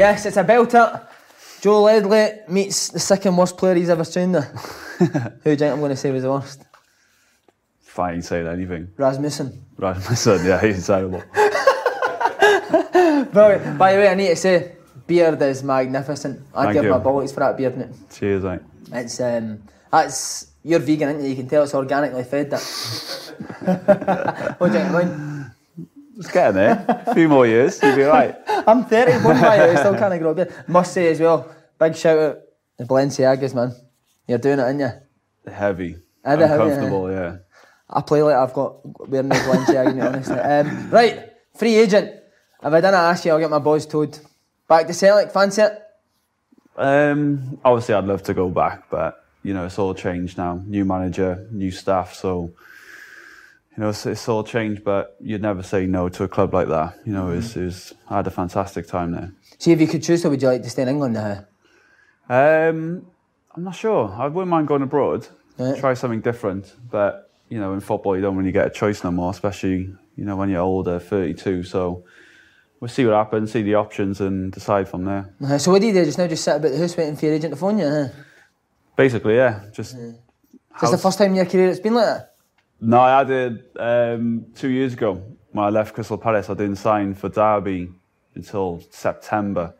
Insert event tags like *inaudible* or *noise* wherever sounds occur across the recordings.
Yes, it's a belter. Joe Ledley meets the second worst player he's ever seen there. *laughs* Who do you think I'm going to say was the worst? Fine saying anything. Rasmussen. Rasmussen, yeah, *laughs* he's terrible. *laughs* Brilliant. By the way, I need to say, beard is magnificent. Thank give you. my bollocks for that beard, mate. Cheers, mate. It's um, that's you're vegan, aren't you? You can tell it's organically fed. That. what do you think? Just getting there. A few more years, you'll be right. *laughs* I'm 31 by now, still can't grow a beard. Must say as well, big shout out to Balenciagas, man. You're doing it, aren't you? Heavy. They heavy, Uncomfortable, yeah. I play like I've got wearing the Balenciaga, mate, honestly. Um, right, free agent. If I didn't ask you, I'll get my boys told. Back to Celtic, fancy it? Um, obviously, I'd love to go back, but you know, it's all changed now. New manager, new staff, so you know, it's, it's all changed. But you'd never say no to a club like that. You know, it's, it's I had a fantastic time there. See, if you could choose, would you like to stay in England now? Um, I'm not sure. I wouldn't mind going abroad, try something different. But you know, in football, you don't really get a choice no more, especially you know when you're older, 32. So we'll see what happens, see the options, and decide from there. Uh, so what do you do just now? Just sit about the house waiting for your agent to phone you? Huh? Basically, yeah. Just Is this the first time in your career it's been like that? No, I did um, two years ago. When I left Crystal Palace, I didn't sign for Derby until September,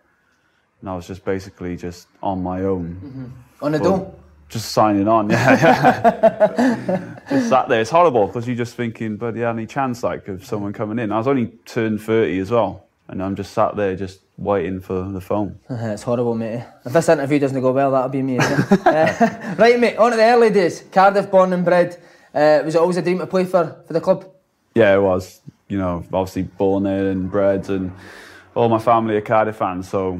and I was just basically just on my own. On the Well, dome? just signing on. Yeah, *laughs* *laughs* just sat there. It's horrible because you're just thinking, but yeah, any chance like of someone coming in? I was only turned thirty as well, and I'm just sat there just waiting for the phone. *laughs* It's horrible, mate. If this interview doesn't go well, that'll be me. uh, right, mate, on to the early days. Cardiff born and bred. Uh, was it always a dream to play for, for the club? Yeah, it was. You know, obviously born there and bred, and all my family are Cardiff fans. So,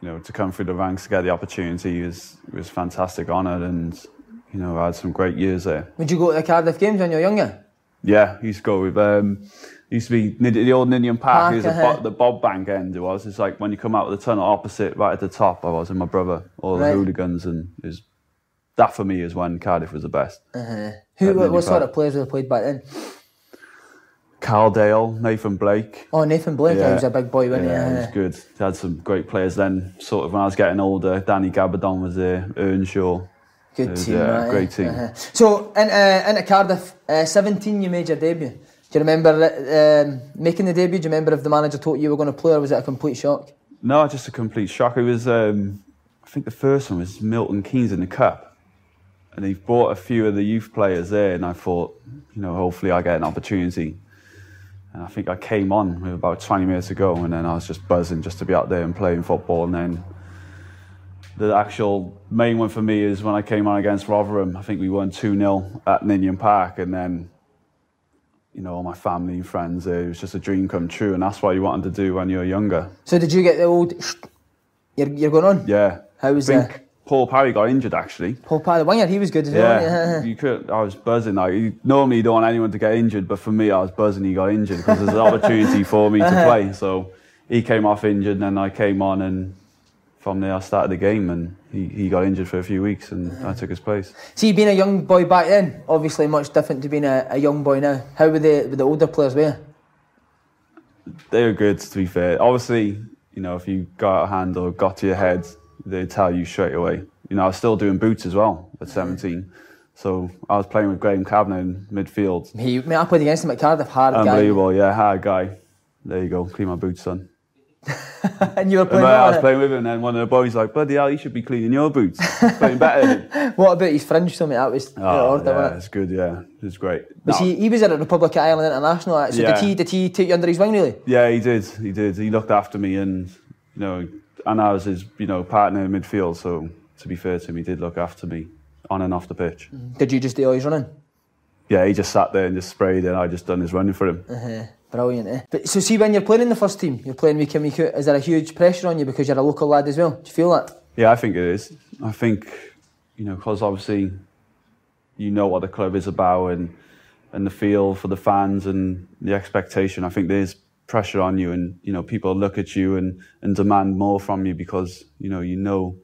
you know, to come through the ranks to get the opportunity was was fantastic honour, and you know, I had some great years there. Would you go to the Cardiff games when you were younger? Yeah, used to go with. Um, used to be the old Ninian Park. Park, was uh-huh. bo- the Bob Bank end. It was. It's like when you come out of the tunnel opposite, right at the top. I was and my brother, all Right. the hooligans, and it was that for me is when Cardiff was the best. Who, At what, what sort of players were played back then? Carl Dale, Nathan Blake. Oh, Nathan Blake, yeah. he was a big boy, wasn't yeah, he? he was good. He had some great players then. Sort of when I was getting older, Danny Gabbidon was there, Earnshaw. Good was, team, yeah, that, eh? great team. Uh-huh. So, in, uh, into Cardiff, uh, 17 you made your debut. Do you remember um, making the debut? Do you remember if the manager told you you were going to play or was it a complete shock? No, just a complete shock. It was, um, I think the first one was Milton Keynes in the Cup. And he brought a few of the youth players there, and I thought, you know, hopefully I get an opportunity. And I think I came on with about 20 minutes ago, and then I was just buzzing just to be out there and playing football. And then the actual main one for me is when I came on against Rotherham. I think we won 2 0 at Ninian Park, and then, you know, all my family and friends there, it was just a dream come true, and that's what you wanted to do when you were younger. So, did you get the old. You're, you're going on? Yeah. How was that? Paul Parry got injured actually. Paul Parry, winger, he was good as well. Yeah, you could. I was buzzing. Like you, normally, you don't want anyone to get injured, but for me, I was buzzing. He got injured because there's an *laughs* opportunity for me to uh-huh. play. So he came off injured, and then I came on, and from there I started the game, and he, he got injured for a few weeks, and uh-huh. I took his place. See, being a young boy back then, obviously much different to being a, a young boy now. How were the, were the older players were? They were good, to be fair. Obviously, you know, if you got a of hand or got to your head, they'd tell you straight away. You know, I was still doing boots as well at mm-hmm. 17. So I was playing with Graham Kavanagh in midfield. He, mate, I played against him at Cardiff, hard guy. Unbelievable, yeah, hard guy. There you go, clean my boots, son. *laughs* and you were playing I was playing with him, and then one of the boys like, bloody hell, you should be cleaning your boots. *laughs* playing better. What about his fringe something? That was ah, Oh, order, yeah, it? it's good, yeah. it's great. Was No, he, he was at a Republic of Ireland International. So Yeah. did he did he take you under his wing really? Yeah, he did. He did. He looked after me, and you know, and I was his, you know, partner in midfield. So to be fair to him, he did look after me on and off the pitch. Did you just do all his running? Yeah, he just sat there and just sprayed, and I just done his running for him. Uh, brilliant, eh? But so see when you're playing in the first team, you're playing week in week out. Is there a huge pressure on you because you're a local lad as well? Do you feel that? Yeah, I think it is. I think, you know, because obviously, you know what the club is about and and the feel for the fans and the expectation. I think there's pressure on you, and you know, people look at you and and demand more from you because you know you know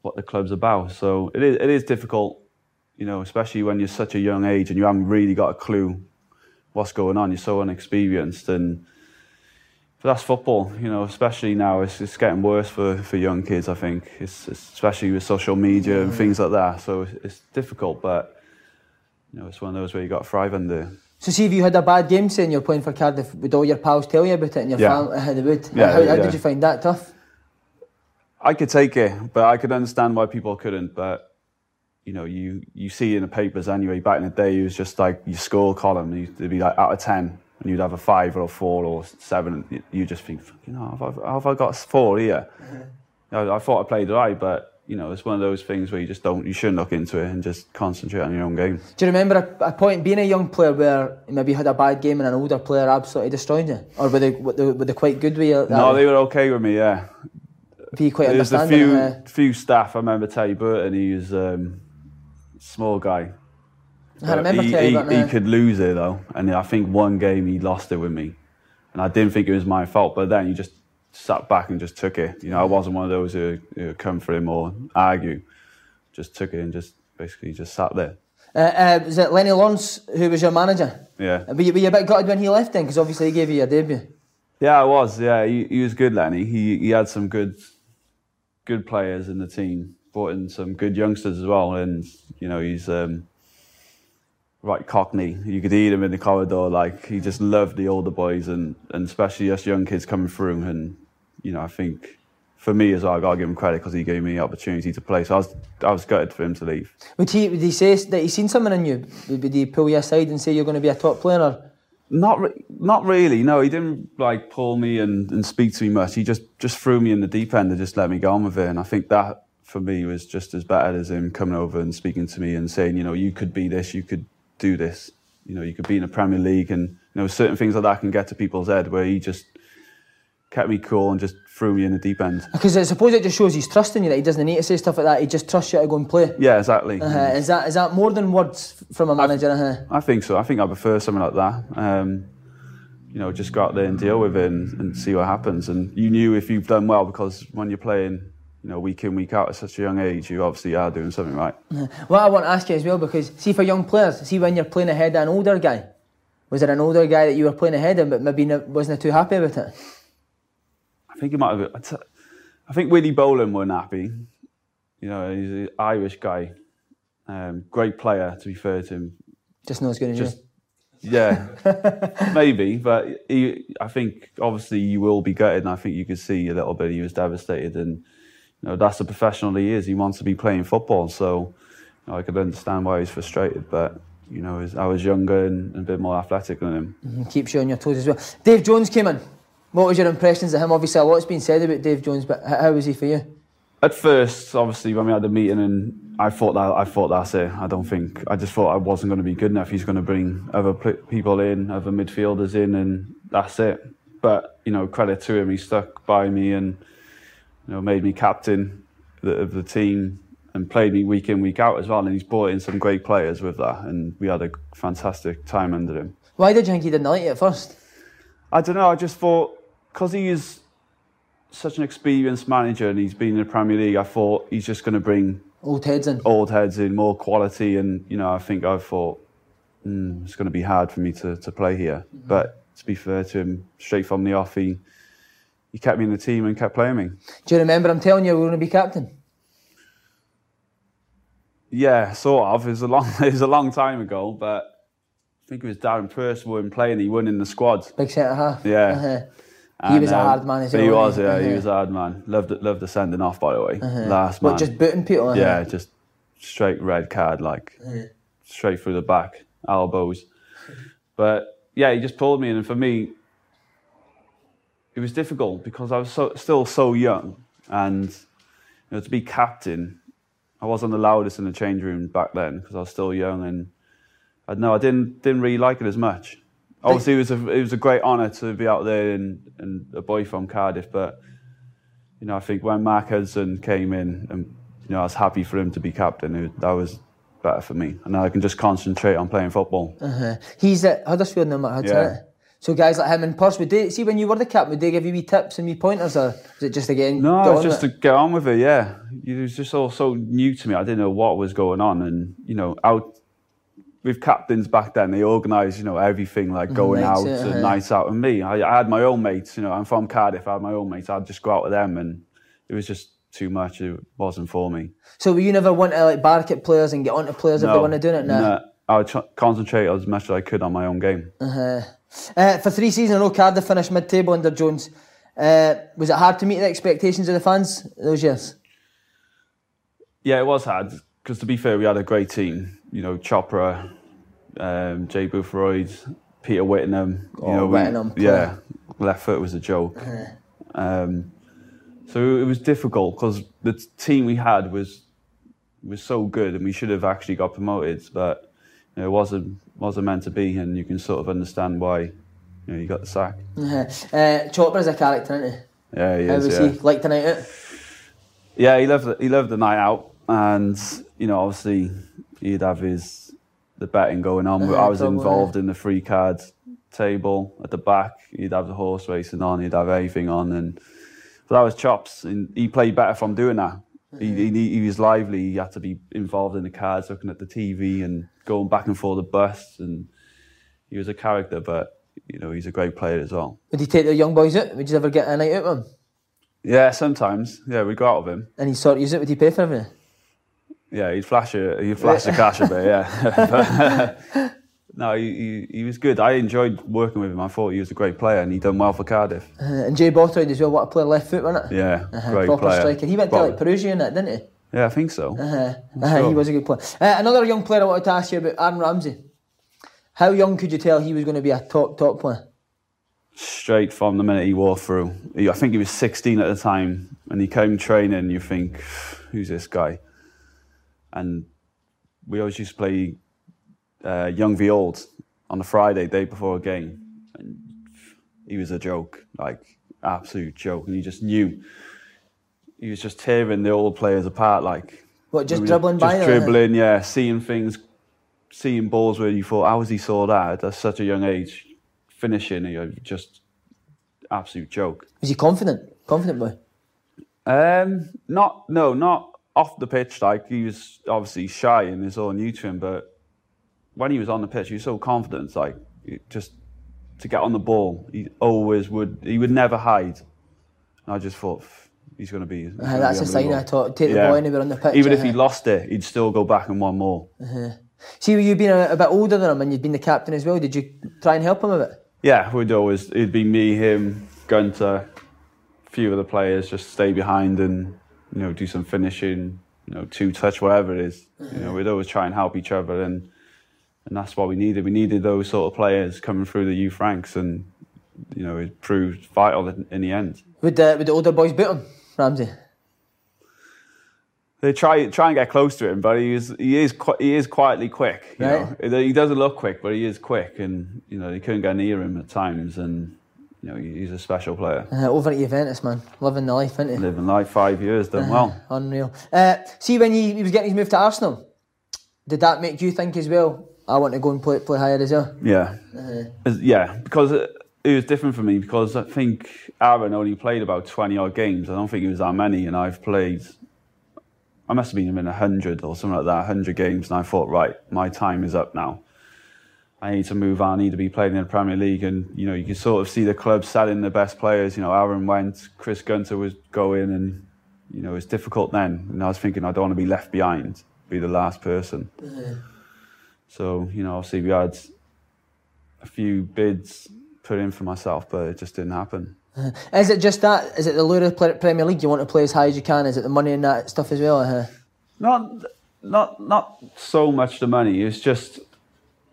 what the club's about. So it is it is difficult, you know, especially when you're such a young age and you haven't really got a clue what's going on. You're so inexperienced and. But that's football, you know. Especially now, it's, it's getting worse for, for young kids. I think, it's, it's especially with social media and things like that. So it's, it's difficult, but you know, it's one of those where you got to thrive under. So see if you had a bad game saying you're playing for Cardiff, would all your pals tell you about it and your Yeah. family uh, how they would? Yeah, how, how yeah. did you find that tough? I could take it, but I could understand why people couldn't. But you know, you you see in the papers anyway. Back in the day, it was just like your score column. You'd be like out of ten, and you'd have a five or a four or seven. You- You just think, you know, have I, have I got a four here? Mm-hmm. I, I thought I played right, but you know, it's one of those things where you just don't, you shouldn't look into it and just concentrate on your own game. Do you remember a, a point being a young player where maybe you had a bad game and an older player absolutely destroyed you, or were they were they, were they quite good with you? No, they were okay with me. Yeah, Be quite There was a few uh, few staff. I remember Terry Burton. He was um, small guy. I remember he, Terry he, Burton, he uh, could lose it though, and I think one game he lost it with me, and I didn't think it was my fault. But then he just sat back and just took it. You know, I wasn't one of those who, who come for him or argue. Just took it and just basically just sat there. Uh, uh, was it Lennie Lawrence who was your manager? Yeah, Were you, were you a bit gutted when he left then? Because obviously he gave you your debut. yeah, I was. Yeah, he, he was good, Lennie. He he had some good good players in the team. Brought in some good youngsters as well, and you know he's. Um, right cockney. You could eat him in the corridor. Like he just loved the older boys and, and especially us young kids coming through. And you know, I think for me as well, I got to give him credit because he gave me the opportunity to play. So I was I was gutted for him to leave. Would he, would he say that he's seen something in you? Would would he pull you aside and say you're going to be a top player? Or? Not re- not really. No, he didn't like pull me and, and speak to me much. He just just threw me in the deep end and just let me go on with it. And I think that for me was just as bad as him coming over and speaking to me and saying, you know, you could be this, you could do this, you know, you could be in the Premier League, and you know, certain things like that can get to people's head. Where he just kept me cool and just threw me in the deep end. Because I suppose it just shows he's trusting you that he doesn't need to say stuff like that. He just trusts you to go and play. Yeah, exactly. Uh, is that is that more than words from a manager? Uh, I think so. I think I prefer something like that. Um, you know, just go out there and deal with it and, and see what happens. And you knew if you've done well because when you're playing, you know, week in, week out at such a young age, you obviously are doing something right. what I want to ask you as well, because see for young players, see when you're playing ahead of an older guy, was there an older guy that you were playing ahead of, but maybe wasn't too happy with it? I think he might have. I think Willie Boland weren't happy. You know, he's an Irish guy, um, great player. To be fair to him, Just not as good as just you. yeah, *laughs* maybe. But he, I think obviously you will be gutted, and I think you could see a little bit he was devastated, and you know that's the professional he is. He wants to be playing football, so you know, I could understand why he's frustrated. But you know, I was younger and, a bit more athletic than him. And keeps you on your toes as well. Dave Jones came in. What was your impressions of him? Obviously, a lot's been said about Dave Jones, but how was he for you? At first, obviously, when we had the meeting, and I thought that I thought that's it. I don't think I just thought I wasn't going to be good enough. He's going to bring other pl- people in, other midfielders in, and that's it. But you know, credit to him, he stuck by me and you know made me captain the, of the team and played me week in, week out as well. And he's brought in some great players with that, and we had a fantastic time under him. Why did you think he didn't like you at first? I don't know. I just thought because he is such an experienced manager, and he's been in the Premier League. I thought he's just going to bring Old heads in. old heads in, more quality, and you know, I think I thought mm, it's going to be hard for me to, to play here. But to be fair to him, straight from the off, he he kept me in the team and kept playing me. Do you remember I'm telling you we were going to be captain? Yeah, sort of. It was a long *laughs* it was a long time ago, but I think it was Darren Percival in playing. He won in the squad. Big centre half. Yeah. Uh-huh. He And, was a um, hard man as well. He was, yeah, he Uh-huh. was a hard man. Loved loved the sending off, by the way. Last man. What, just booting people? uh-huh. Yeah, just straight red card, like straight through the back, elbows. But yeah, he just pulled me, in, and for me, it was difficult because I was so, still so young, and you know, to be captain, I wasn't the loudest in the change room back then because I was still young, and I know I didn't didn't really like it as much. Obviously, it was a it was a great honour to be out there and, and a boy from Cardiff, but you know, I think when Mark Hudson came in, and you know, I was happy for him to be captain. It, that was better for me, and now I can just concentrate on playing football. Uh-huh. He's at Huddersfield now, Matt Hudson. Yeah. So guys like him and Purse, would they see when you were the captain? Would they give you wee tips and wee pointers, or was it just again? No, it was just with to get on with it. Yeah, it was just all so new to me. I didn't know what was going on, and you know, out with captains back then, they organised you know everything like going Nights out and uh-huh. nights out. And me, I, I had my own mates. You know, I'm from Cardiff. I had my own mates. I'd just go out with them, and it was just too much. It wasn't for me. So you never want to like bark at players and get onto players if they want to do it? Now, no. I would tr- concentrate as much as I could on my own game. Uh, for three seasons in a row, Cardiff finished mid-table under Jones. Uh, was it hard to meet the expectations of the fans those years? Yeah, it was hard because to be fair, we had a great team. You know, Chopra, um, Jay Bothroyd, Peter Whittingham. You Oh, know, we- Whittingham, yeah, left foot was a joke. Um, so it was difficult because the team we had was was so good, and we should have actually got promoted, but you know, it wasn't wasn't meant to be, and you can sort of understand why you know you got the sack. Uh, uh, Chopper's a character, isn't he? Yeah, he How is. was yeah. he? Like tonight out? Yeah, he loved he loved the night out, and you know, obviously, he'd have his the betting going on. I was involved in the free cards table at the back. He'd have the horse racing on. He'd have everything on, and but that was chops. And he played better from doing that. He, he, he was lively. He had to be involved in the cards, looking at the TV and going back and forth the bus. And he was a character, but you know, he's a great player as well. Would he take the young boys out? Would you ever get a night out with him? Yeah, sometimes. Yeah, we go out with him. And he sort of use it? Would he pay for everything? Yeah, he'd flash a, he'd flash the cash a bit, yeah. *laughs* But, *laughs* no, he, he, he was good. I enjoyed working with him. I thought he was a great player and he done well for Cardiff. Uh, and Jay Bothroyd as well. What a player, left foot, wasn't it? Yeah, Uh-huh, great proper player. striker. He went to like Perugia and that, didn't he? Yeah, I think so. Uh-huh. Uh-huh, sure. He was a good player. Uh, another young player I wanted to ask you about, Aaron Ramsey. How young could you tell he was going to be a top, top player? Straight from the minute he wore through. He, I think he was 16 at the time and he came training you think, who's this guy? And we always used to play uh, Young v Old on the Friday, day before a game. And he was a joke, like absolute joke. And he just knew. He was just tearing the old players apart, like What, just dribbling by just them, dribbling, yeah, seeing things, seeing balls where you thought, how has he saw that at such a young age? Finishing, you know, just absolute joke. Was he confident? Confident boy? Um, not no, not off the pitch. Like he was obviously shy and it's all new to him, but when he was on the pitch, he was so confident. Like just to get on the ball, he always would. He would never hide. And I just thought he's going to be. Uh, gonna that's be a sign I thought. Take the ball anywhere on the pitch. Even if he uh-huh. lost it, he'd still go back and one more. See, you being a, a bit older than him and you'd been the captain as well, did you try and help him a bit? Yeah, we'd always it'd be me, him, Gunter, a few of the players just stay behind and you know do some finishing, you know two touch whatever it is. You know we'd always try and help each other and and that's what we needed. We needed those sort of players coming through the youth ranks and you know it proved vital in, in the end. Would, uh, would the older boys beat him, Ramsey? They try try and get close to him, but he is he is he is quietly quick. You Right. know? He doesn't look quick, but he is quick, and you know they couldn't get near him at times, and you know he's a special player. Uh, over at Juventus, man. Living the life, isn't he? Living life five years, done well. Unreal. Uh, see, when he, he was getting his move to Arsenal, did that make you think as well, I want to go and play, play higher as well? Yeah, As- yeah, because uh, it was different for me because I think Aaron only played about 20 odd games. I don't think it was that many, and I've played, I must have been in 100 or something like that, 100 games, and I thought, right, my time is up now. I need to move on, I need to be playing in the Premier League. And, you know, you can sort of see the club selling the best players. You know, Aaron went, Chris Gunter was going, and, you know, it's difficult then. And I was thinking, I don't want to be left behind, be the last person. Mm-hmm. So, you know, obviously we had a few bids put in for myself, but it just didn't happen. Uh, is it just that? Is it the lure of Premier League? You want to play as high as you can? Is it the money and that stuff as well? Not, not, not so much the money. It's just,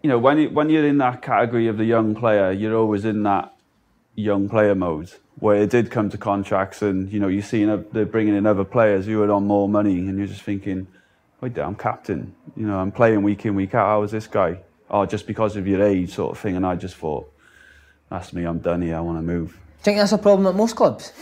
you know, when you, when you're in that category of the young player, you're always in that young player mode where it did come to contracts, and you know, you're seeing they're bringing in other players who are on more money, and you're just thinking, wait, I'm captain. You know, I'm playing week in, week out. How is this guy? Oh, just because of your age, sort of thing. And I just thought, that's me. I'm done here. I want to move. Do you think that's a problem at most clubs?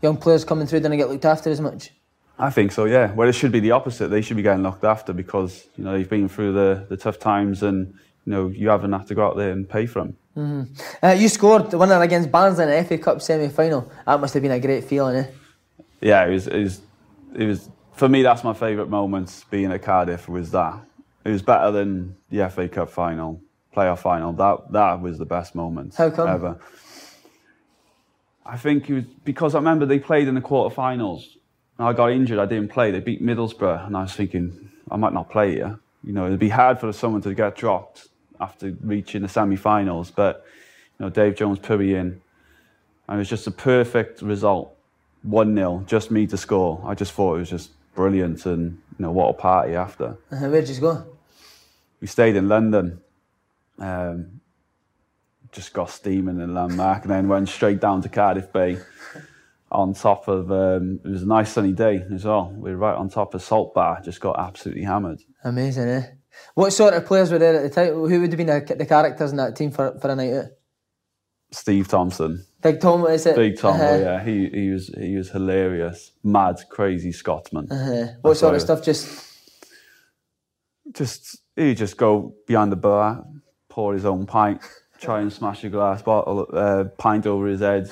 Young players coming through don't get looked after as much. I think so, yeah. Well, it should be the opposite. They should be getting looked after because you know they've been through the, the tough times, and you know you haven't had to go out there and pay for them. Uh, you scored the winner against Barnsley in the FA Cup semi-final. That must have been a great feeling, eh? Yeah, it was. It was. It was for me. That's my favourite moment. Being at Cardiff was that. It was better than the FA Cup final, playoff final. That that was the best moment How come? ever. I think it was because I remember they played in the quarterfinals. I got injured. I didn't play. They beat Middlesbrough, and I was thinking I might not play here. You know, it'd be hard for someone to get dropped after reaching the semi-finals. But you know, Dave Jones put me in, and it was just a perfect result. One 0 just me to score. I just thought it was just brilliant, and you know what a party after. Uh-huh. Where'd you go? We stayed in London. Um, just got steaming in Landmark and then went straight down to Cardiff Bay on top of, um, it was a nice sunny day as well. We were right on top of Salt Bar, just got absolutely hammered. Amazing, eh? What sort of players were there at the time? Who would have been the, the characters in that team for, for a night out? Steve Thompson, Big Tom, is it? Big Tom, Uh-huh. yeah, he, he was he was hilarious, mad, crazy Scotsman. Uh-huh. What sort of stuff? Just Just he'd just go behind the bar, pour his own pint, try and smash a glass bottle, uh, pint over his head.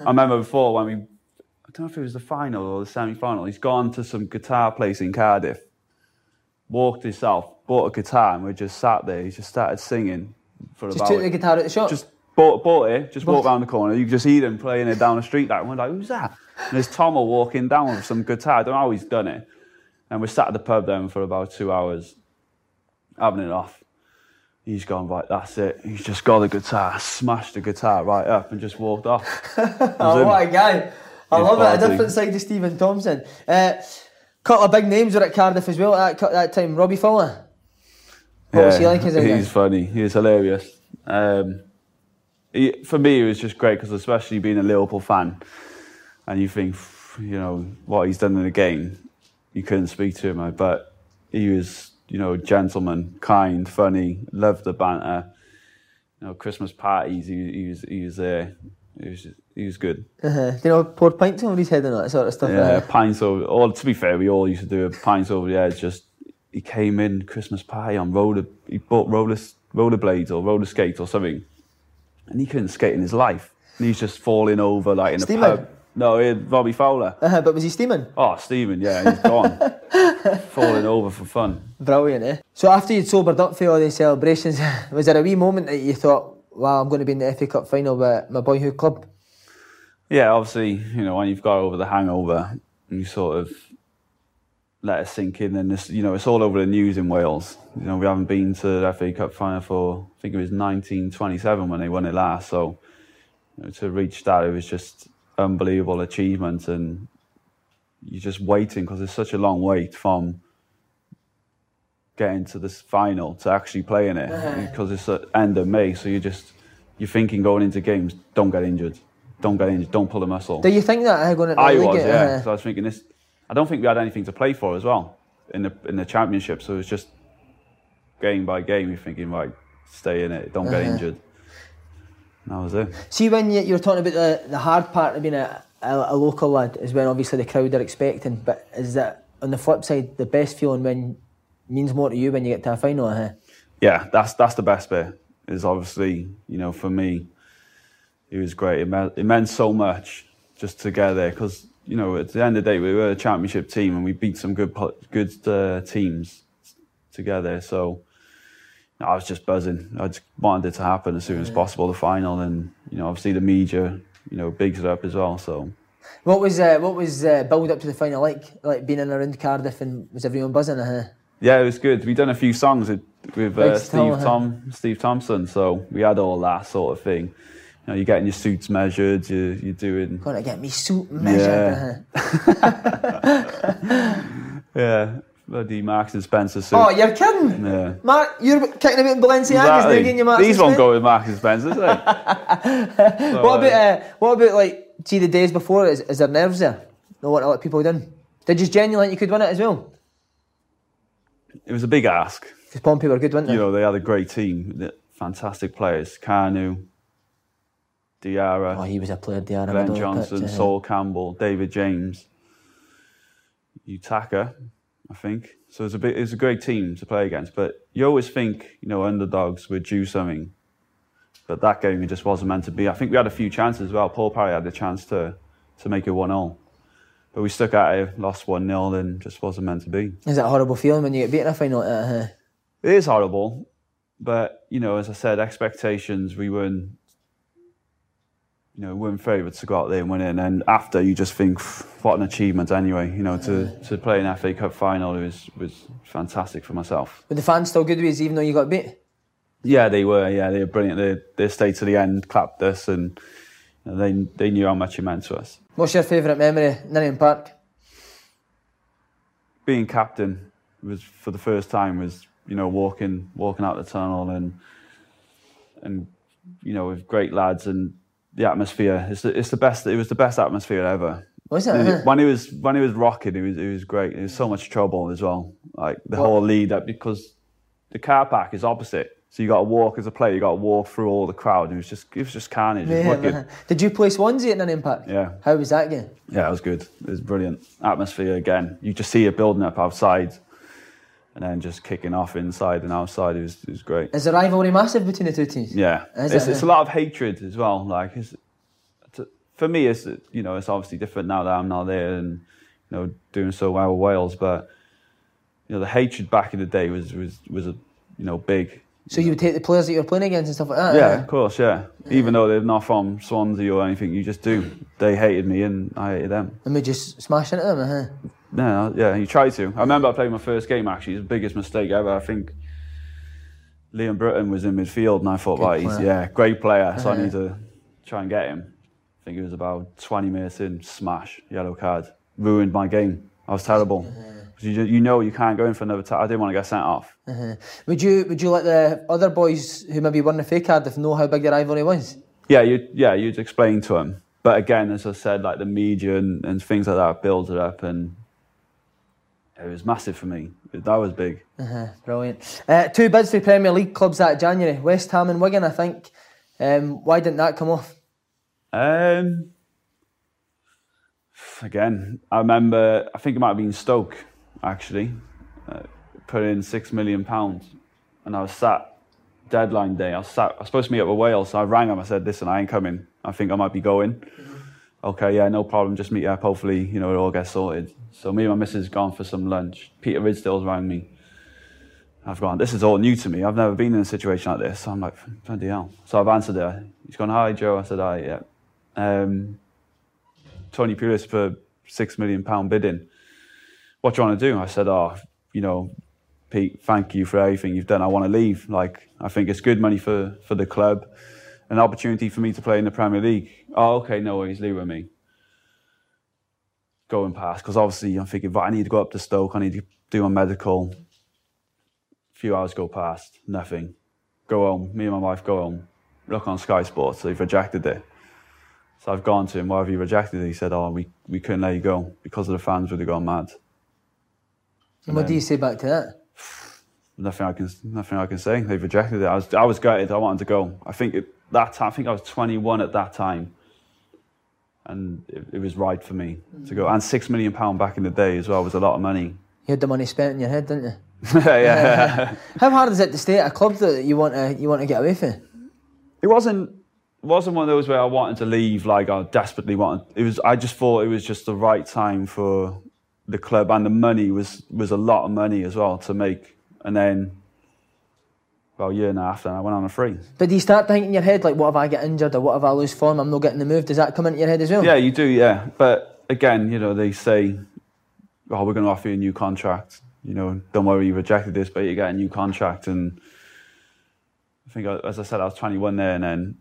I remember before when we, I don't know if it was the final or the semi-final. He's gone to some guitar place in Cardiff, walked himself, bought a guitar, and we just sat there. He just started singing for just about took the guitar out the shop. just bought, bought it, just walked around the corner. You could just hear him playing it down the street. Like, we're like, who's that? And there's Tomo walking down with some guitar. I don't know how he's done it. And we sat at the pub then for about two hours, having it off. He's gone, right, that's it. He's just got the guitar, smashed the guitar right up and just walked off. *laughs* oh, what a guy! I love it. A different side to Stephen Thompson. Uh, couple of big names were at Cardiff as well at that, that time. Robbie Fowler. What was he like as a guy? He's funny. He's hilarious. Um, he, for me, it was just great because, especially being a Liverpool fan, and you think, you know, what he's done in the game, you couldn't speak to him, but he was, you know, gentleman, kind, funny, loved the banter. You know, Christmas parties, he, he was he was there. He was he was good. Uh-huh. Do you know poured pints over his head and all that sort of stuff? Yeah, uh, pints over. Or to be fair, we all used to do a pints over the edge. Just he came in Christmas pie on roller. He bought roller rollerblades or roller skates or something, and he couldn't skate in his life. And he's just falling over like in Steaming? a pub. No, he had Robbie Fowler. uh-huh. But was he steaming? Oh, Stephen, yeah, he's gone, *laughs* falling over for fun. Brilliant, eh? So after you'd sobered up for all these celebrations, *laughs* was there a wee moment that you thought, wow, I'm going to be in the FA Cup final with my boyhood club? Yeah, obviously, you know, when you've got over the hangover, you sort of let it sink in, and this, you know, it's all over the news in Wales. You know, we haven't been to the FA Cup final for I think it was 1927 when they won it last. So you know, to reach that, it was just unbelievable achievement, and you're just waiting because it's such a long wait from getting to this final to actually playing it uh-huh. because it's at end of May. So you're just you're thinking going into games, don't get injured, don't get injured, don't pull a muscle. Do you think that uh, going the I was, yeah. uh, 'cause I was thinking this. I don't think we had anything to play for as well in the in the championship. So it was just game by game. You're thinking, right, stay in it, don't get Uh-huh. injured. And that was it. See, when you, you were talking about the, the hard part of being a, a, a local lad is when obviously the crowd are expecting, but is that on the flip side the best feeling when means more to you when you get to a final? Uh-huh. Yeah, that's that's the best bit. Is obviously you know for me, he was great. It meant, it meant so much just to get there because you know at the end of the day we were a championship team and we beat some good good uh, teams together. So I was just buzzing. I just wanted it to happen as soon as possible, the final, and you know obviously the media you know bigs it up as well. So What was uh, what was uh, build up to the final like? Like being in around Cardiff and was everyone buzzing? Uh-huh. yeah, it was good. We done a few songs with, with uh, Steve Tom Steve Thompson, so we had all that sort of thing. Know, you're getting your suits measured. you're, you're doing Gonna get me suit measured. Yeah. *laughs* yeah, bloody Marks and Spencer suit. Oh, you're kidding! Yeah. Mark, you're kicking about in Balenciagas now, Exactly. getting your Marks These won't go with Marks and Spencer's, eh? *laughs* So, What uh, about uh, what about like see the days before? Is, is there nerves there? No want to let people down. Did you genuinely think you could win it as well? It was a big ask. Because Pompey were good, weren't they? You know, they had a great team, fantastic players. Kanu, Diarra, oh, he was a player, Diarra. Glenn middle of the Johnson, pitch. Sol Campbell, David James, Utaka, I think. So it's a bit, it's a great team to play against. But you always think, you know, underdogs would do something. But that game it just wasn't meant to be. I think we had a few chances as well. Paul Parry had the chance to to make it one 0 but we stuck at it, lost one 0 and just wasn't meant to be. Is it a horrible feeling when you get beaten in a final like that? Uh-huh. It is horrible, but you know, as I said, expectations we weren't, you know, we weren't favourites to go out there and win it. And then after, you just think, what an achievement anyway. You know, to, to play an FA Cup final was was fantastic for myself. Were the fans still good with you even though you got beat? Yeah, they were. Yeah, they were brilliant. They they stayed to the end, clapped us, and you know, they they knew how much it meant to us. What's your favourite memory? Ninian Park. being captain was for the first time was you know walking walking out the tunnel and and you know with great lads and the atmosphere it's the, it's the best it was the best atmosphere ever Was it? Uh-huh. when he was when he was rocking it was it was great it was so much trouble as well like the What- whole lead up because the car park is opposite so you got to walk as a player you got to walk through all the crowd it was just it was just carnage was Yeah. Did you play Swansea at Ninian Park? Yeah. How was that game? Yeah, it was good. It was brilliant. Atmosphere again. You just see it building up outside and then just kicking off inside and outside. It was, it was great. Is the rivalry massive between the two teams? Yeah. Is It's, it? it's a lot of hatred as well. Like, it's, it's- for me, it's, you know, it's obviously different now that I'm not there and, you know, doing so well with Wales. But, you know, the hatred back in the day was, was, was a, you know, big. So you would take the players that you were playing against and stuff like that? Yeah, uh-huh. of course, yeah. Even though they're not from Swansea or anything, you just do. They hated me and I hated them. And we just smash into them, uh-huh. No, yeah, you try to. I remember I played my first game actually. It was the biggest mistake ever. I think Leon Britton was in midfield, and I thought, Good right, he's player. yeah, great player. So I Uh-huh. need to try and get him. I think it was about 20 minutes in, smash, yellow card, ruined my game. I was terrible. Uh-huh. You, you know you can't go in for another time. I didn't want to get sent off. Would you would you let the other boys who maybe won the fake Cardiff know how big the rivalry was? Yeah, you yeah you'd explain to them. But again, as I said, like the media and, and things like that builds it up, and it was massive for me. That was big. Uh-huh, Brilliant. Uh, two bids for Premier League clubs that January: West Ham and Wigan. I think. Um, why didn't that come off? Um, again, I remember. I think it might have been Stoke actually. Uh, put in six million pounds, and I was sat deadline day. I was sat. I was supposed to meet up with Wales, so I rang him. I said, "Listen, I ain't coming. I think I might be going." Okay, yeah, no problem. Just meet up. Hopefully, you know, it all gets sorted. So me and my missus gone for some lunch. Peter Ridsdale's rang me. I've gone, this is all new to me. I've never been in a situation like this. So I'm like, bloody hell. So I've answered her. He's gone, hi, Joe. I said, hi, yeah. Um, Tony Pulis for six million pound bidding. What do you want to do? I said, oh, you know, Pete, thank you for everything you've done. I want to leave. Like, I think it's good money for, for the club, an opportunity for me to play in the Premier League. Oh, okay, no worries, leave with me. Going past, because obviously I'm thinking, right, I need to go up to Stoke, I need to do my medical. A few hours go past, nothing. Go home, me and my wife go home, look on Sky Sports, they've rejected it. So I've gone to him, why have you rejected it? He said, oh, we, we couldn't let you go because of the fans would have gone mad. And what do you say back to that? *sighs* nothing I can nothing I can say. They've rejected it. I was I was gutted. I wanted to go. I think it, that I think I was 21 at that time, and it, it was right for me to go. And six million pound back in the day as well was a lot of money. You had the money spent in your head, didn't you? *laughs* yeah, *laughs* How hard is it to stay at a club that you want to you want to get away from? it wasn't it wasn't one of those where I wanted to leave, like I desperately wanted. It was. I just thought it was just the right time for the club, and the money was was a lot of money as well to make. And then, well, a year and a half, then I went on a free. But do you start thinking in your head like, what if I get injured or what if I lose form? I'm not getting the move. Does that come into your head as well? Yeah, you do. Yeah, but again, you know, they say, "Oh, we're going to offer you a new contract." You know, don't worry, you rejected this, but you get a new contract. And I think, as I said, I was 21 there, and then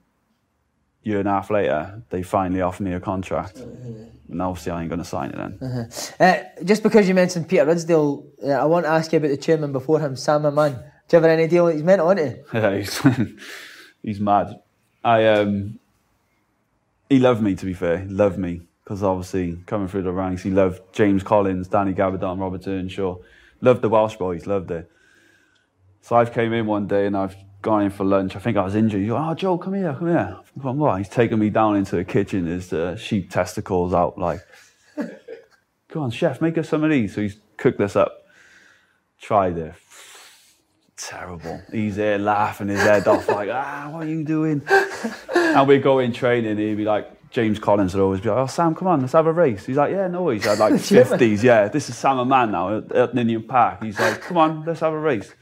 a year and a half later, they finally offered me a contract. And obviously, I ain't going to sign it then. Uh, just because you mentioned Peter Ridsdale, uh, I want to ask you about the chairman before him, Sam Hammam. Do you have any deal? He's meant on it. *laughs* Yeah, he's, *laughs* he's mad. I um, he loved me to be fair. He loved me because obviously coming through the ranks, he loved James Collins, Danny Gabbidon, Robert Earnshaw. Loved the Welsh boys, loved it. So I've came in one day and I've gone in for lunch. I think I was injured. He's like, oh Joe, come here, come here. I'm what? He's taken me down into the kitchen. There's the sheep testicles out. Like, *laughs* go on, chef, make us some of these. So he's cooked this up. Tried it terrible. He's there laughing his head off, like, ah, what are you doing? and we go in training, he'd be like, James Collins would always be like, oh, Sam, come on, let's have a race. He's like, yeah, no, he's had like *laughs* 50s, yeah. This is Sam Hammam now at, Ninian Park. He's like, come on, let's have a race.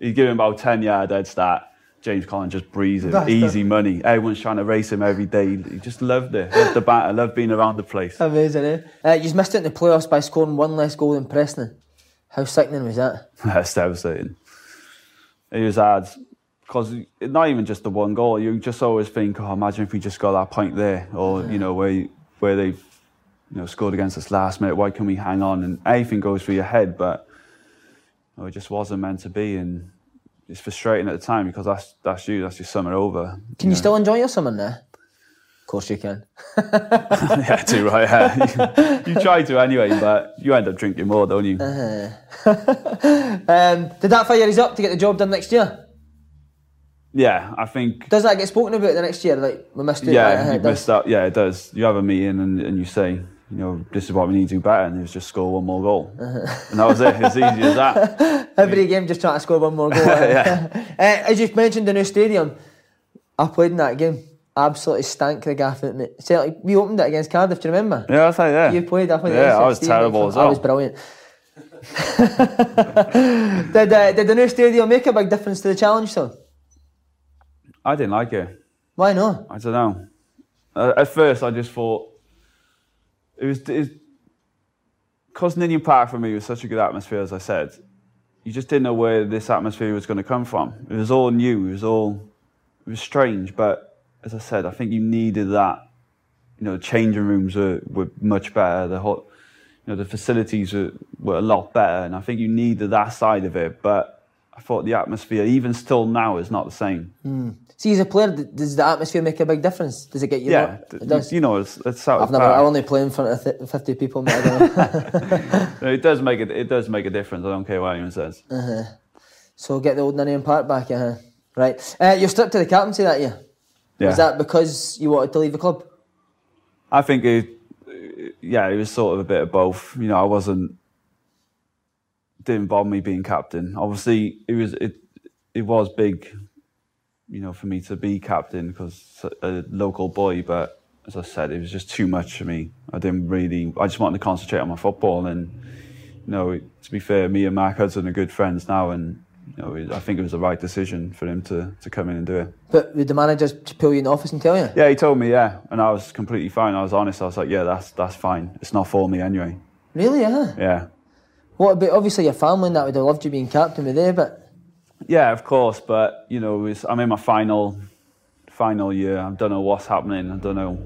He's him about 10 yard head start. James Collins just breezing, Bastard. easy money. Everyone's trying to race him every day. He just loved it, loved the banter, loved being around the place. Amazing, eh? Uh, you missed it in the playoffs by scoring one less goal than Preston. How sickening was that? *laughs* That's devastating. It was hard because not even just the one goal. You just always think, oh, imagine if we just got that point there, or you know where where they've you know scored against us last minute. Why can we hang on? And anything goes through your head, but you know, it just wasn't meant to be, and it's frustrating at the time because that's that's you, that's your summer over. Can you still enjoy your summer there? Of course you can. *laughs* yeah, too right. Yeah. *laughs* you, you try to anyway, but you end up drinking more, don't you? *laughs* Um, did that fire us up to get the job done next year? Yeah, I think. Does that get spoken about the next year? Like we missed it. yeah, right, you it does. missed out. Yeah, it does. You have a meeting and, and you say, you know, this is what we need to do better, and it was just score one more goal, and that was it. It's easy as that. Every game just trying to score one more goal. Yeah. uh, as you've mentioned the new stadium, I played in that game. Absolutely stank the gaff at me. So, we opened it against Cardiff, do you remember? Yeah, I think yeah. You played, I think. Yeah, I was N16, terrible as I was brilliant. *laughs* did, uh, did the new stadium make a big difference to the challenge, though? I didn't like it. Why not? I don't know. Uh, at first, I just thought it was because Ninian Park for me was such a good atmosphere. As I said, you just didn't know where this atmosphere was going to come from. It was all new. It was all it was strange. But as I said, I think you needed that. You know, the changing rooms were, were much better. The whole, you know, the facilities were, were a lot better, and I think you needed that side of it. But I thought the atmosphere, even still now, is not the same. See, as a player, does the atmosphere make a big difference? Does it get you? yeah, more? it does. you know, it's, it's South I've never. I only play in front of th- fifty people. Mate, I don't know. *laughs* It does make it. It does make a difference. I don't care what anyone says. Uh-huh. so get the old Ninian Park back, yeah. Right. Uh, you're stripped to the captaincy that year. Yeah. Was that because you wanted to leave the club? I think it. Yeah, it was sort of a bit of both. You know, I wasn't. Didn't bother me being captain. Obviously, it was it. It was big, you know, for me to be captain because a local boy. But as I said, it was just too much for me. I didn't really. I just wanted to concentrate on my football. And you know, to be fair, me and Mark Hudson are good friends now, and you know, I think it was the right decision for him to to come in and do it. But would the manager pull you in the office and tell you? Yeah, he told me, yeah, and I was completely fine. I was honest. I was like, yeah, that's that's fine. It's not for me anyway. Really? Yeah. Yeah, What about obviously your family and that would have loved you being captain with there, but yeah, of course. But you know, was, I'm in my final final year. I don't know what's happening. I don't know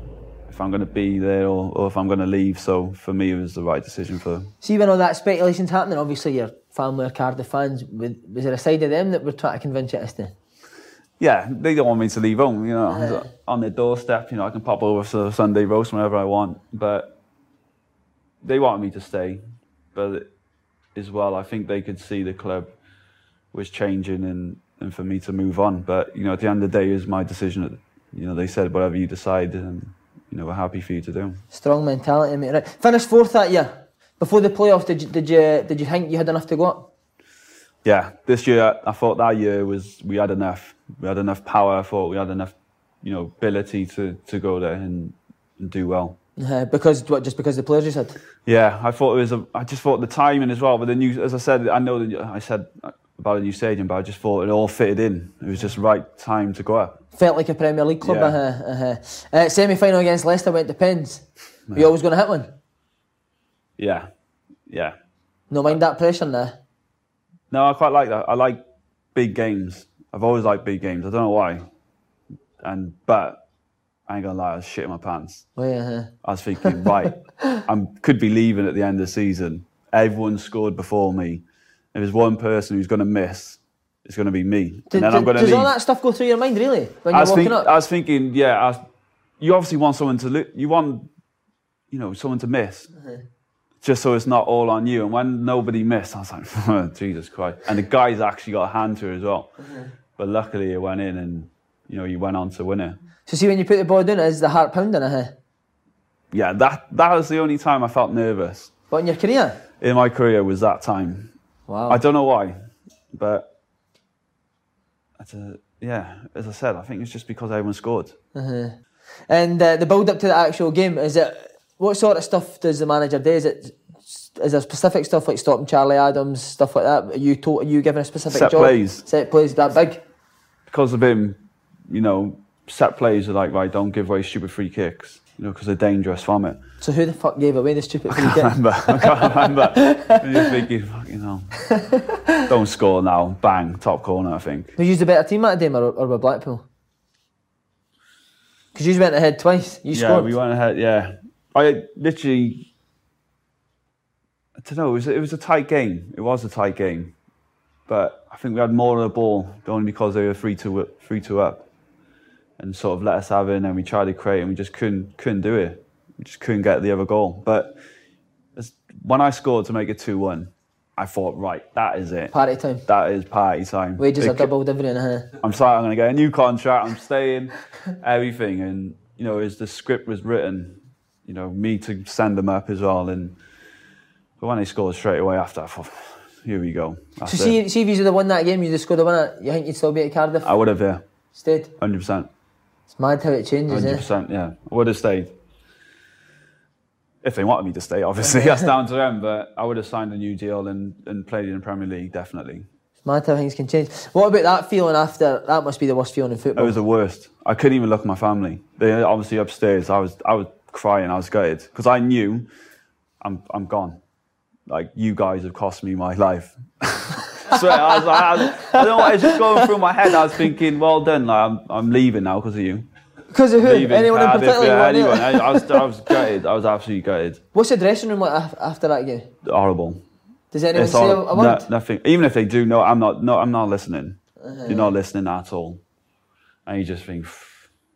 if I'm going to be there or, or if I'm going to leave. So for me, it was the right decision for. see when all that speculation's happening, obviously your family are Cardiff fans. Was was there a side of them that were trying to convince you to stay? Yeah, they don't want me to leave home. You know, uh. on their doorstep. You know, I can pop over for a Sunday roast whenever I want. But they wanted me to stay. But as well, I think they could see the club was changing and, and for me to move on. But you know, at the end of the day, it was my decision. You know, they said whatever you decide, and you know, we're happy for you to do. Strong mentality, mate. Right. Finished fourth that year. Before the playoffs, did you, did you did you think you had enough to go up? Yeah, this year I thought that year was we had enough. We had enough power. I thought we had enough you know, ability to, to go there and, and do well. Uh, because what? Just because the players you said. Yeah, I thought it was. A, I just thought the timing as well. But the new, as I said, I know that I said about a new stadium, but I just thought it all fitted in. It was just right time to go up. Felt like a Premier League club. Yeah. Uh-huh, uh-huh. Uh, Semi final against Leicester went to pens. Were you always going to hit one? Yeah, yeah. No mind that pressure now. No, I quite like that. I like big games. I've always liked big games. I don't know why. And but I ain't gonna lie, I was shitting my pants. Oh, yeah. I was thinking, right, *laughs* I could be leaving at the end of the season. Everyone scored before me. If there's one person who's going to miss, it's going to be me. Did- and then I'm going to does leave. all that stuff go through your mind really when I you're was, walking think, up? I was thinking, yeah, I you obviously want someone to you want, you know, someone to miss, Uh-huh. Just so it's not all on you. And when nobody missed, I was like, *laughs* Jesus Christ! And the guy's actually got a hand to it as well. Uh-huh. But luckily, it went in, and you know, you went on to win it. so see when you put the ball down, is the heart pounding? Uh-huh. Yeah, that that was the only time I felt nervous What in your career? in my career was that time. Wow. I don't know why, but it's a, yeah, as I said, I think it's just because everyone scored. And uh, the build up to the actual game is it? What sort of stuff does the manager do? Is it? Is there specific stuff like stopping Charlie Adams, stuff like that? Are you to, are you given a specific Set job? plays. Set plays that big. because of him, you know, set plays are like, right, don't give away stupid free kicks, you know, because they're dangerous from it. So who the fuck gave away the stupid free I kick? remember, I can't remember. *laughs* And you're thinking, fucking hell. Don't score now, bang, top corner, I think. Who used a better team that day, or, or with Blackpool? Because you went ahead twice. You scored? yeah, scored. we went ahead, yeah. I literally, I don't know, it was, it was a tight game. It was a tight game. But I think we had more of the ball, only because they were 3 2 three two up. And sort of let us have it, and we tried to create, and we just couldn't couldn't do it. We just couldn't get the other goal. But when I scored to make it 2 1, I thought, right, that is it. Party time. That is party time. Wages It are c- doubled everything. Uh-huh. I'm sorry, I'm going to get a new contract. I'm staying, *laughs* everything. And, you know, as the script was written, you know, me to send them up as well. And but when they scored straight away after, I thought, here we go. That's So it. see, see if you would have won that game, you just scored a winner. You think you'd still be at Cardiff? I would have, yeah, Stayed. 100%. It's mad how it changes. Eh? 100%, yeah. I would have stayed. If they wanted me to stay, obviously, *laughs* that's down to them. But I would have signed a new deal and, and played in the Premier League, definitely. It's mad how things can change. What about that feeling after? That must be the worst feeling in football. It was the worst. I couldn't even look at my family. They obviously upstairs. I was I was crying. I was gutted because I knew I'm I'm gone. Like you guys have cost me my life. *laughs* Swear, I was like, I, was, I don't know. what was just going through my head. I was thinking, well done. Like I'm I'm leaving now because of you. Because of who? Leaving Anyone in particular? yeah, anyone. I, I was I was gutted. I was absolutely gutted. What's the dressing room like after that game? Horrible. Does anyone It's say all, a word? no, nothing. Even if they do, no, I'm not. No, I'm not listening. Uh-huh. You're not listening at all. And you just think,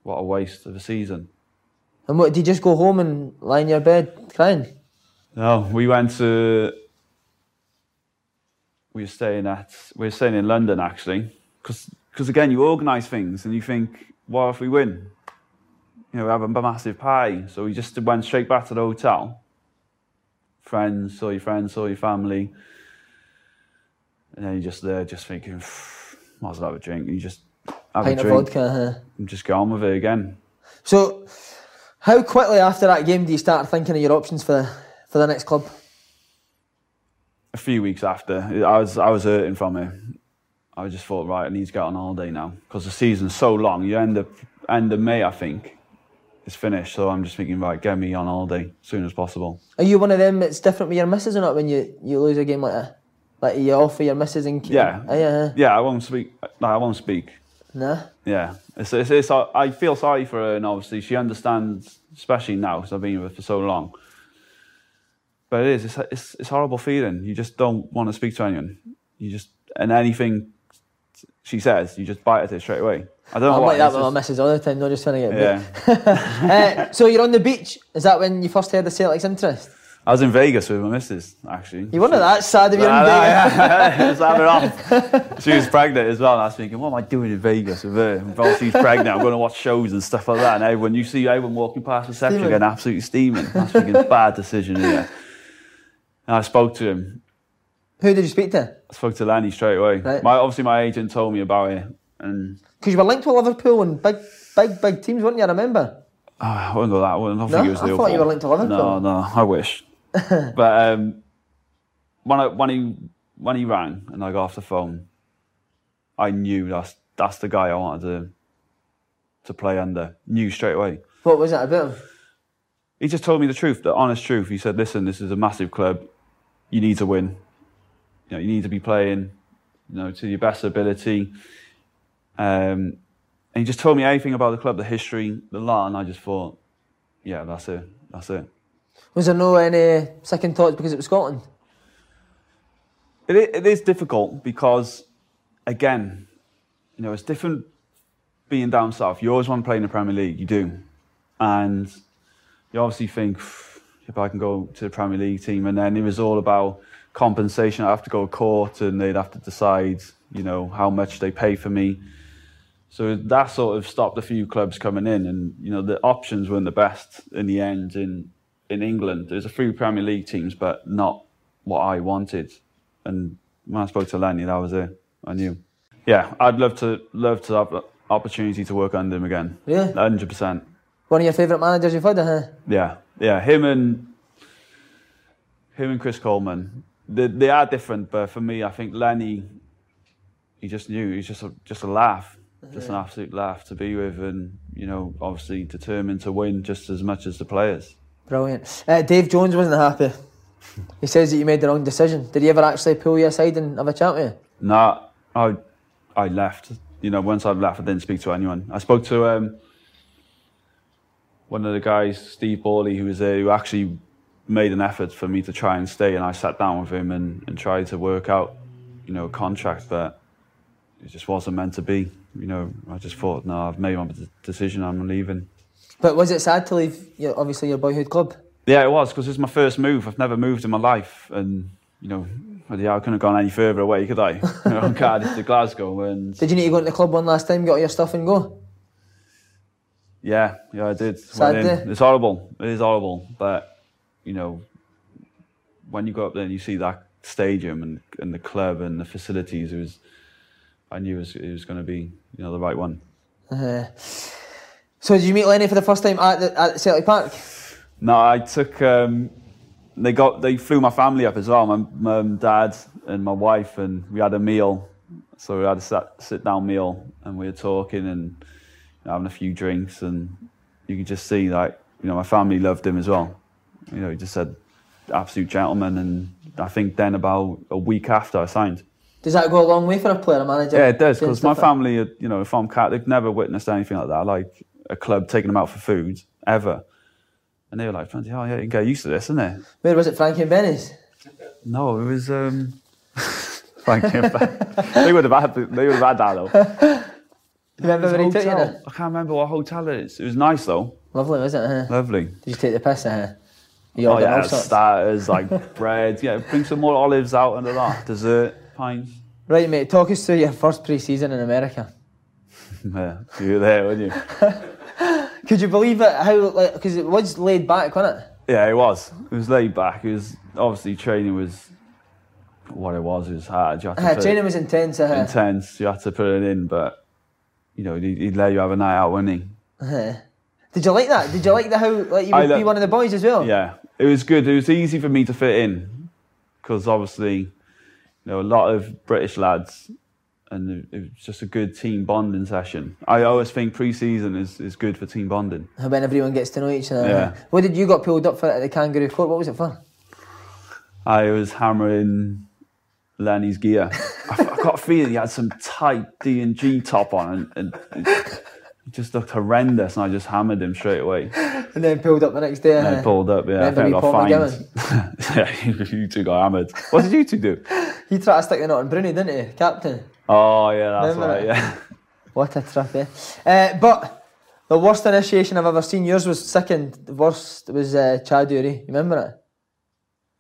what a waste of a season. And what? Did you just go home and lie in your bed crying? No, we went to. We were staying at. We were staying in London actually, because again you organise things and you think, what if we win? You know, we have a massive party. So we just went straight back to the hotel. Friends, saw your friends, saw your family, and then you're just there, just thinking, might as well have a drink. You just have Pint a of drink vodka. Huh? and just get on with it again. So, how quickly after that game do you start thinking of your options for for the next club? a few weeks after, I was I was hurting from it. I just thought, right, I need to get on holiday now because the season's so long. You end up end of May, I think, it's finished. So I'm just thinking, right, get me on holiday as soon as possible. Are you one of them that's different with your misses or not when you, you lose a game like that? Like you offer your misses and Yeah, yeah, yeah. I won't speak. No, I won't speak. Nah. Yeah, it's, it's, it's, I feel sorry for her, and obviously she understands, especially now because I've been with her for so long. But it is, it's, it's, it's horrible feeling. You just don't want to speak to anyone. You just, and anything she says, you just bite at it straight away. I don't know like that with my misses all the time, not just trying to get Yeah. *laughs* uh, So you're on the beach. Is that when you first heard the Celtic's interest? I was in Vegas with my missus, actually. You wonder that sad of you're Nah, in Vegas. yeah. I was having *laughs* *laughs* off. She was pregnant as well, and I was thinking, what am I doing in Vegas with her? And while she's pregnant, I'm going to watch shows and stuff like that. And everyone, you see everyone walking past the section Steaming. getting absolutely steaming. I was thinking, bad decision here. And I spoke to him. Who did you speak to? I spoke to Lenny straight away. Right. My, obviously, my agent told me about it, and Because you were linked with Liverpool and big big, big teams, weren't you? I remember. Oh, I wouldn't go that. I wouldn't I No? think it was I Liverpool. thought you were linked to Liverpool. No, no, I wish. *laughs* but um, when I, when he when he rang and I got off the phone, I knew that's that's the guy I wanted to to play under. Knew straight away. What was it about him? He just told me the truth, the honest truth. He said, "Listen, this is a massive club. You need to win. You know, you need to be playing, you know, to your best ability." Um, and he just told me everything about the club, the history, the lot, and I just thought, "Yeah, that's it. That's it." Was there no any second thoughts because it was Scotland? It it is difficult because, again, you know, it's different being down south. You always want to play in the Premier League, you do. And you obviously think, if I can go to the Premier League team, and then it was all about compensation. I have to go to court and they'd have to decide, you know, how much they pay for me. So that sort of stopped a few clubs coming in, and you know the options weren't the best in the end in in England. There's a few Premier League teams, but not what I wanted. And when I spoke to Lenny, that was it. I knew. Yeah, I'd love to love to have the opportunity to work under him again. Really? hundred percent. One of your favourite managers you've had, huh? Yeah, yeah. Him and him and Chris Coleman, they, they are different. But for me, I think Lenny, he just knew. He's just a, just a laugh, just an absolute laugh to be with, and you know, obviously determined to win just as much as the players. Brilliant. Uh, Dave Jones wasn't happy. He says that you made the wrong decision. Did he ever actually pull you aside and have a chat with you? No, I I left. You know, once I left, I didn't speak to anyone. I spoke to um, one of the guys, Steve Borley, who was there, who actually made an effort for me to try and stay. And I sat down with him and, and tried to work out, you know, a contract, but it just wasn't meant to be. You know, I just thought, no, I've made my decision. I'm leaving. But was it sad to leave, your, obviously, your boyhood club? Yeah, it was because it's my first move. I've never moved in my life, and you know, yeah, I couldn't have gone any further away, could I? *laughs* From Cardiff to Glasgow, and Did you need to go to the club one last time, get all your stuff and go? Yeah, yeah, I did. Sad day. It's horrible. It is horrible. But you know, when you go up there and you see that stadium and, and the club and the facilities, it was. I knew it was, was going to be you know the right one. Uh, so did you meet Lenny for the first time at, the, at Celtic Park? No, I took. Um, they got. They flew my family up as well. My mum, dad, and my wife, and we had a meal. So we had a sit, sit down meal, and we were talking and having a few drinks, and you could just see like you know my family loved him as well. You know, he just said absolute gentleman, and I think then about a week after I signed. Does that go a long way for a player, a manager? Yeah, it does because my family, you know, from Cat, they've never witnessed anything like that, like a club taking them out for food ever. And they were like, "Bloody hell, yeah, you can get used to this, isn't it?" Where was it, Frankie and Benny's? No, it was um, *laughs* Frank and Ben. They would have had, they would have had that though. *laughs* Remember when he took you there? I can't remember what hotel it is. It was nice though, Lovely, was it? Huh? lovely. Did you take the piss? Huh? You Oh yeah, starters like *laughs* bread. Yeah, bring some more olives out and that. Dessert, pints. Right, mate. Talk us through your first pre-season in America. Yeah, you were there, weren't you? Could you believe it? How like because it was laid back, wasn't it? Yeah, it was. It was laid back. It was obviously training was what it was. It was hard. You had Uh, training was intense. Uh, intense. You had to put it in, but you know he'd, he'd let you have a night out, wouldn't he? Did you like that? Did you like the how like you would lo- be one of the boys as well? Yeah, it was good. It was easy for me to fit in because obviously, you know, a lot of British lads, and it was just a good team bonding session. I always think pre-season is, is good for team bonding. When everyone gets to know each other. Yeah. What did you got pulled up for at the Kangaroo Court? What was it for? I was hammering Lenny's gear. *laughs* I, I got a feeling he had some tight D and G top on, and, and it just looked horrendous. And I just hammered him straight away. *laughs* And then pulled up the next day. And uh, pulled up. Yeah, I think I got fined. *laughs* yeah, *laughs* you, two got hammered. What did you two do? He tried to stick the knot on Bruni, didn't he, captain? Oh yeah, that's Remember right. it? Yeah. What a trip, eh? Uh, but the worst initiation I've ever seen. Yours was second. The worst was uh, Cha Du-ri. Remember it?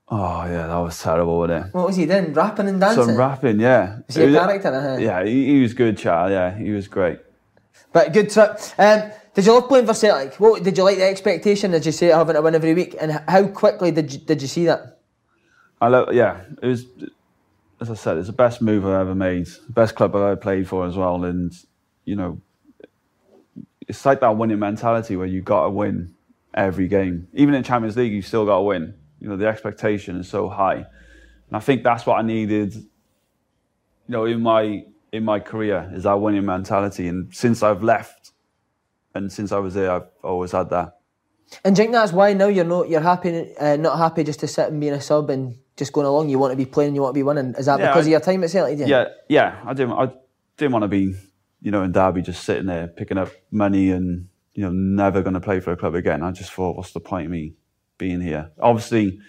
Oh yeah, that was terrible, wasn't it? What was he doing? Rapping and dancing. Some rapping, yeah. Was he a was- character? Uh-huh. Yeah, he, he was good, Chad. Yeah, he was great. But good trip. Um, did you love playing for Celtic? What did you like the expectation? Did you say having to win every week? And how quickly did you, did you see that? I love, yeah, it was, as I said, it's the best move I've ever made, best club I've ever played for as well, and you know, it's like that winning mentality where you got to win every game. Even in Champions League, you still got to win. You know, the expectation is so high, and I think that's what I needed. You know, in my in my career is that winning mentality, and since I've left, and since I was there, I've always had that. And do you think that's why now you're not you're happy uh, not happy just to sit and be in a sub and just going along. You want to be playing, you want to be winning. Is that Yeah, because I- of your time at Celtic? Yeah. Yeah, yeah. I didn't. I didn't want to be, you know, in Derby just sitting there picking up money and you know never going to play for a club again. I just thought, what's the point of me being here? Obviously,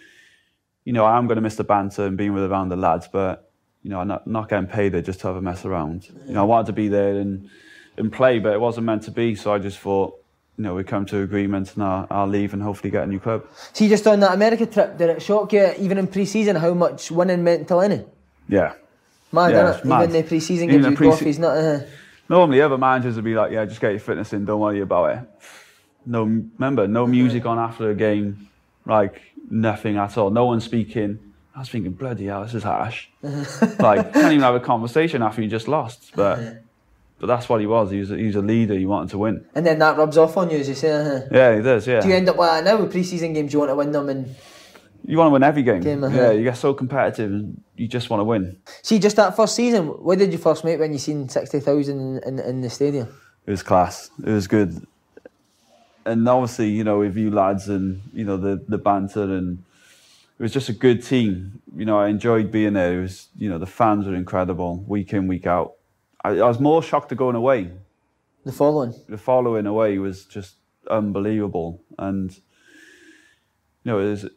you know, I am going to miss the banter and being with around the lads, but you know, I'm not, not getting paid there just to have a mess around. You know, I wanted to be there and and play, but it wasn't meant to be. So I just thought, you know, we come to agreement and I'll, I'll leave and hopefully get a new club. See, just on that America trip, did it shock you, even in pre season, how much winning meant to Lennon? Yeah. Mad, Yeah, innit? mad. Even the pre season gives you pre-se- trophies, not. Uh, Normally, other managers would be like, "Yeah, just get your fitness in. Don't worry about it." No, remember, no music on after a game, like nothing at all. No one speaking. I was thinking, bloody hell, this is harsh. *laughs* like, can't even have a conversation after you just lost. But, but that's what he was. He was, a, he was a leader. He wanted to win. and then that rubs off on you, as you say. Uh, Yeah, he does. Yeah. do you end up like that now with preseason games? You want to win them and you want to win every game. Game, uh-huh. Yeah, you get so competitive, and you just want to win. see just that first season. What did you first make when you seen sixty thousand in, in, in the stadium? It was class. It was good. And obviously, you know, with you lads and, you know, the, the banter and it was just a good team. You know, I enjoyed being there. It was, you know, the fans were incredible week in, week out. I, I was more shocked to going away. The following. The following away was just unbelievable. And, you know, it is, it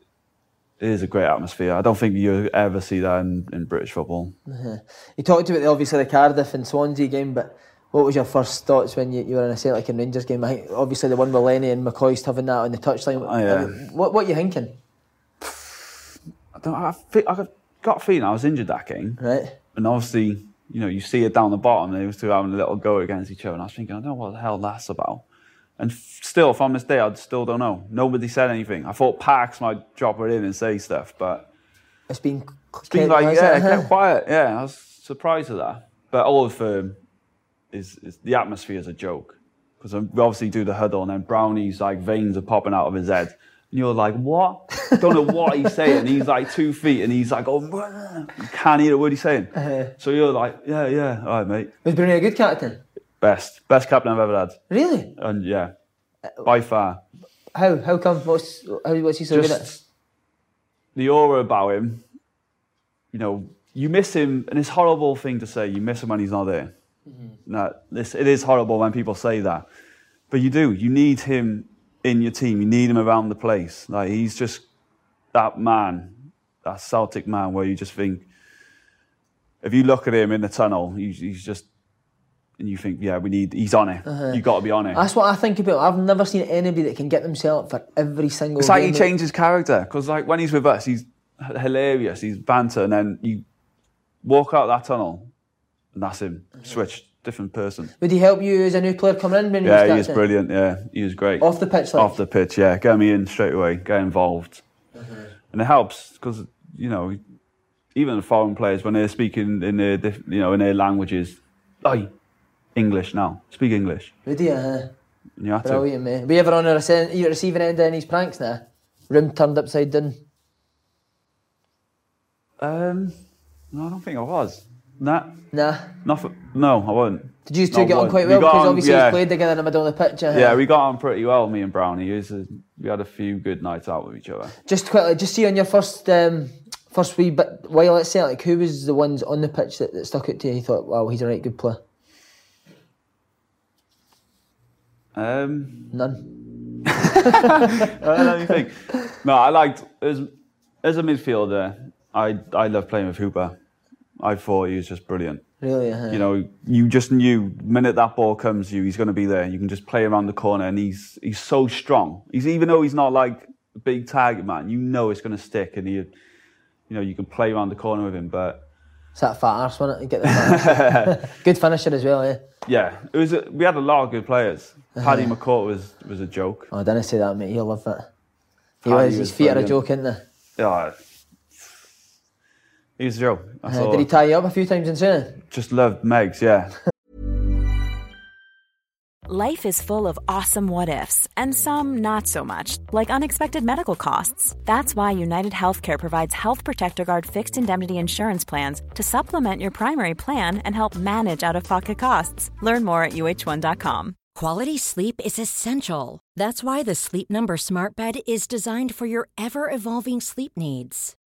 is a great atmosphere. I don't think you ever see that in, in British football. Uh-huh. You talked about the, obviously the Cardiff and Swansea game, but what was your first thoughts when you, you were in a Celtic and Rangers game? I think obviously the one with Lenny and McCoist having that on the touchline. Oh, yeah. Mean, what are you thinking? I, don't, I, got a feeling I was injured that game. Right. And obviously, you know, you see it down the bottom, they was two having a little go against each other. And I was thinking, I don't know what the hell that's about. And f- still, from this day, I still don't know. Nobody said anything. I thought Parks might drop it in and say stuff, but It's been it's been like, yeah, it kept quiet. Yeah, I was surprised at that. But all of um, is, is the atmosphere is a joke. Because we obviously do the huddle, and then Brownie's like veins are popping out of his head. And you're like, what? Don't know what he's saying. He's like two feet, and he's like, oh, you can't hear a word he's saying. Uh-huh. So you're like, yeah, yeah, all right, mate. Was Bruno a good captain? Best, best captain I've ever had, Really? and yeah, by far. How how come? What's how what's he so good at? The aura about him. You know, you miss him, and it's a horrible thing to say. You miss him when he's not there. Mm-hmm. No, this it is horrible when people say that, but you do. You need him in your team. You need him around the place. Like he's just that man, that Celtic man, where you just think, if you look at him in the tunnel, he's, he's just, and you think, yeah, we need. He's on it. Uh-huh. You got to be on it. That's what I think about. I've never seen anybody that can get themselves up for every single. It's like he changes character because, like, when he's with us, he's hilarious. He's banter, and then you walk out that tunnel, and that's him. Uh-huh. Switched, different person. Would he help you as a new player coming in when Yeah, he was brilliant. Yeah, he was great. Off the pitch, like Off the pitch, yeah. Get me in straight away. Get involved, and it helps because you know, even the foreign players when they're speaking in their, diff- you know, in their languages, like English now, speak English. Would he? Uh, And you have to. brilliant, mate. Were you ever on the rece- you receiving end of any pranks now? Room turned upside down. Um, no, I don't think I was. Nah, Nah. nothing. No, I wasn't. Did you two No, get on quite well? got Because on, obviously yeah. you played together in the middle of the pitch. uh, Yeah, we got on pretty well, me and Brownie. Was we had a few good nights out with each other. Just quickly, just see on your first um, first wee bit while at Celtic, who was the ones on the pitch that, that stuck out to you? You thought, wow, he's a right good player. Um, None. I don't know what you think. No, I liked as as a midfielder. I I love playing with Hooper. I thought he was just brilliant. Really? Uh, You know, you just knew the minute that ball comes to you, he's going to be there. You can just play around the corner, and he's he's so strong. He's even though he's not like a big target man, you know it's going to stick, and he, you know, you can play around the corner with him. But it's that fat arse, wasn't it? You Get the fat *laughs* good finisher as well, yeah. yeah, it was. A, we had a lot of good players. Paddy McCourt was was a joke. Oh, I didn't say that, mate. You'll love it. He Paddy was, his was feet are a joke, isn't they? Yeah, he was a joke. Uh, did he tie you up a few times in training? Just loved Megs, yeah. Life is full of awesome what ifs, and some not so much, like unexpected medical costs. That's why United Healthcare provides Health Protector Guard fixed indemnity insurance plans to supplement your primary plan and help manage out of pocket costs. Learn more at uh1.com. Quality sleep is essential. That's why the Sleep Number Smart Bed is designed for your ever evolving sleep needs.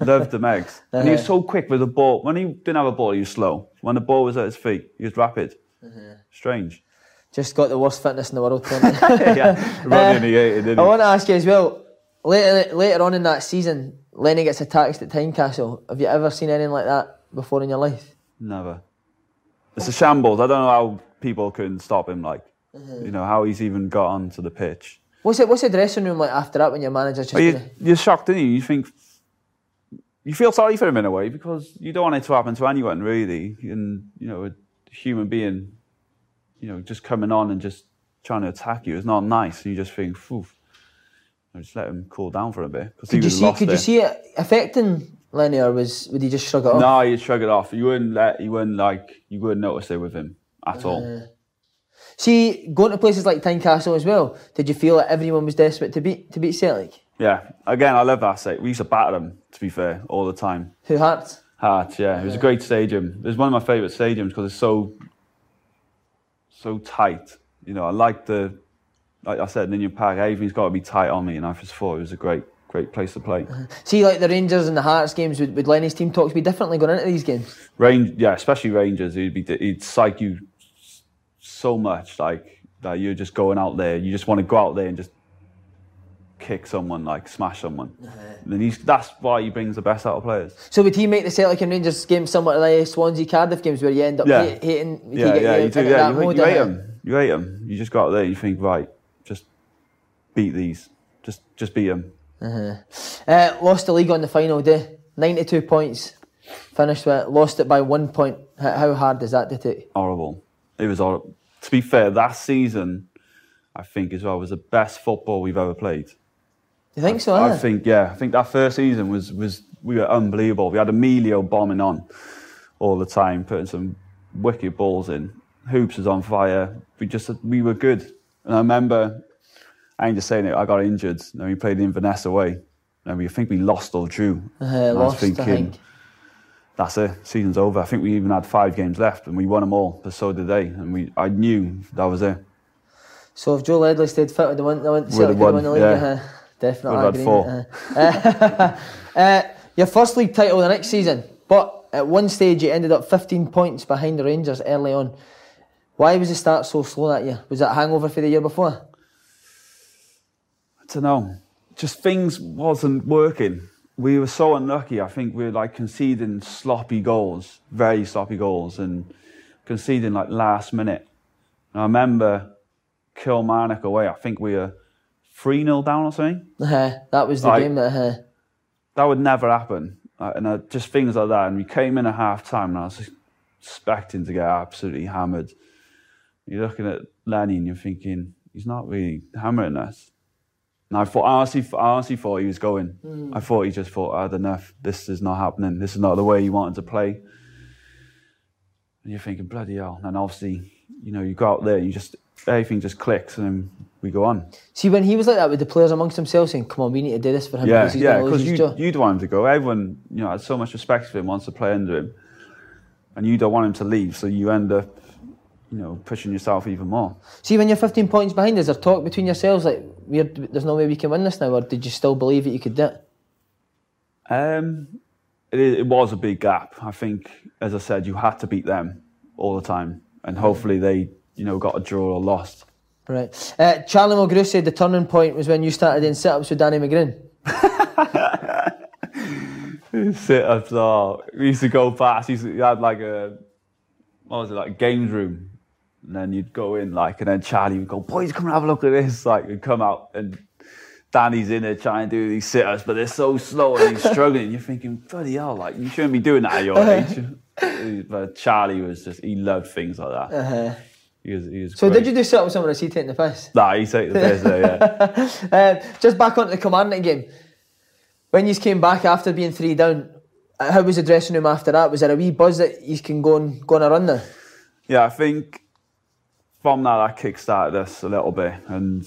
Loved the Megs. And he was so quick with the ball. When he didn't have a ball, he was slow. When the ball was at his feet, he was rapid. Strange. Just got the worst fitness in the world. Tony. *laughs* yeah, running he hated, didn't I he? want to ask you as well. Later, later on in that season, Lenny gets attacked at Tynecastle. Have you ever seen anything like that before in your life? Never. It's a shambles. I don't know how people couldn't stop him. Like, Mm-hmm. you know, how he's even got onto the pitch. What's it? What's the dressing room like after that when your manager just? Are you, you're shocked, didn't you? You think you feel sorry for him in a way because you don't want it to happen to anyone, really. And you know, a human being, you know, just coming on and just trying to attack you is not nice. And you just think, Phew, just let him cool down for a bit could you see? Could there. you see it affecting Lenny, or was would he just shrug it off? No, you'd shrug it off. You wouldn't let. You wouldn't like. You wouldn't notice it with him at all. Uh, see, going to places like Tynecastle as well. Did you feel that everyone was desperate to beat to beat Celtic? Yeah. Again, I love that state. We used to batter them. To be fair, all the time. Who Hearts? Hearts, yeah. It was a great stadium. It was one of my favourite stadiums because it's so, so tight. You know, I like the, like I said, Ninian Park. Everything's got to be tight on me, and I just thought it was a great, great place to play. Uh-huh. See, like the Rangers and the Hearts games, would, would Lenny's team talk to be differently going into these games? Range, yeah, especially Rangers. He'd be, he'd psych you so much, like that you're just going out there. You just want to go out there and just kick someone, like smash someone. And he's, that's why he brings the best out of players. So would he make the Celtic and Rangers games somewhat like Swansea Cardiff games where you end up Yeah. hate, hating? you Yeah, yeah, you you do. Yeah, you, you hate uh, them. You hate them. You just go out there. You think, right, just beat these. Just, just beat them. Uh huh. lost the league on the final day, ninety-two points. Finished with lost it by one point. How, how hard is that to take? Horrible. It was horrible. To be fair, that season, I think as well was the best football we've ever played. You think so? I huh? think, yeah, I think that first season was was we were unbelievable. We had Emilio bombing on all the time, putting some wicked balls in. Hoops was on fire. We just we were good. And I remember, I ain't just saying it. I got injured, and we played Inverness away, and we think we lost or drew. Uh, And I was lost, I thinking, think. that's it. Season's over. I think we even had five games left, and we won them all. But so did they, and we. I knew that was it. So if Joe Ledley stayed fit, would have won, Celtic would have won, the league. yeah. Uh, definitely. Have had four. Uh, uh, *laughs* your first league title the next season, but at one stage you ended up 15 points behind the Rangers early on. Why was the start so slow that year? Was that hangover for the year before? I don't know. Just things wasn't working. We were so unlucky. I think we were like conceding sloppy goals, very sloppy goals, and conceding like last minute. And I remember Kilmarnock away. I think we were three 0 down or something. Uh, that was the Right. game that. Uh, That would never happen. Uh, and uh, just things like that. And we came in at half time, and I was expecting to get absolutely hammered. You're looking at Lenny, and you're thinking he's not really hammering us. And I thought, I honestly, I honestly thought he was going. I thought he just thought, I had enough. This is not happening. This is not the way he wanted to play. And you're thinking, bloody hell. And obviously, you know, you go out there, you just, everything just clicks, and we go on. see, when he was like that with the players amongst themselves saying, come on, we need to do this for him Yeah, because he's yeah, going to lose because you, you'd want him to go. Everyone, you know, had so much respect for him, wants to play under him. and you don't want him to leave, so you end up, you know, pushing yourself even more. See, when you're 15 points behind, is there talk between yourselves like, we're, there's no way we can win this now, or did you still believe that you could do it? Um, it, it was a big gap. I think, as I said, you had to beat them all the time, and hopefully they, you know, got a draw or lost. Right. Uh, Charlie Mulgrew said the turning point was when you started doing sit-ups with Danny McGrain. *laughs* Sit ups. Oh, we used to go past. You, you had like a what was it like games room, and then you'd go in like, and then Charlie would go, "Boys, come and have a look at this." Like, and come out, and Danny's in there trying to do these sit ups, but they're so slow and he's struggling. You're thinking, bloody hell, like you shouldn't be doing that at your *laughs* age. but Charlie was just he loved things like that. Uh-huh. He was, he was So great. did you do with someone as he taking the piss? Nah, he take the piss there, yeah. *laughs* Uh, just back onto the Kilmarnock game. When you came back after being three down, uh, how was the dressing room after that? Was there a wee buzz that you can go and go on a run there? Yeah, I think from that, I kick-started us a little bit. And,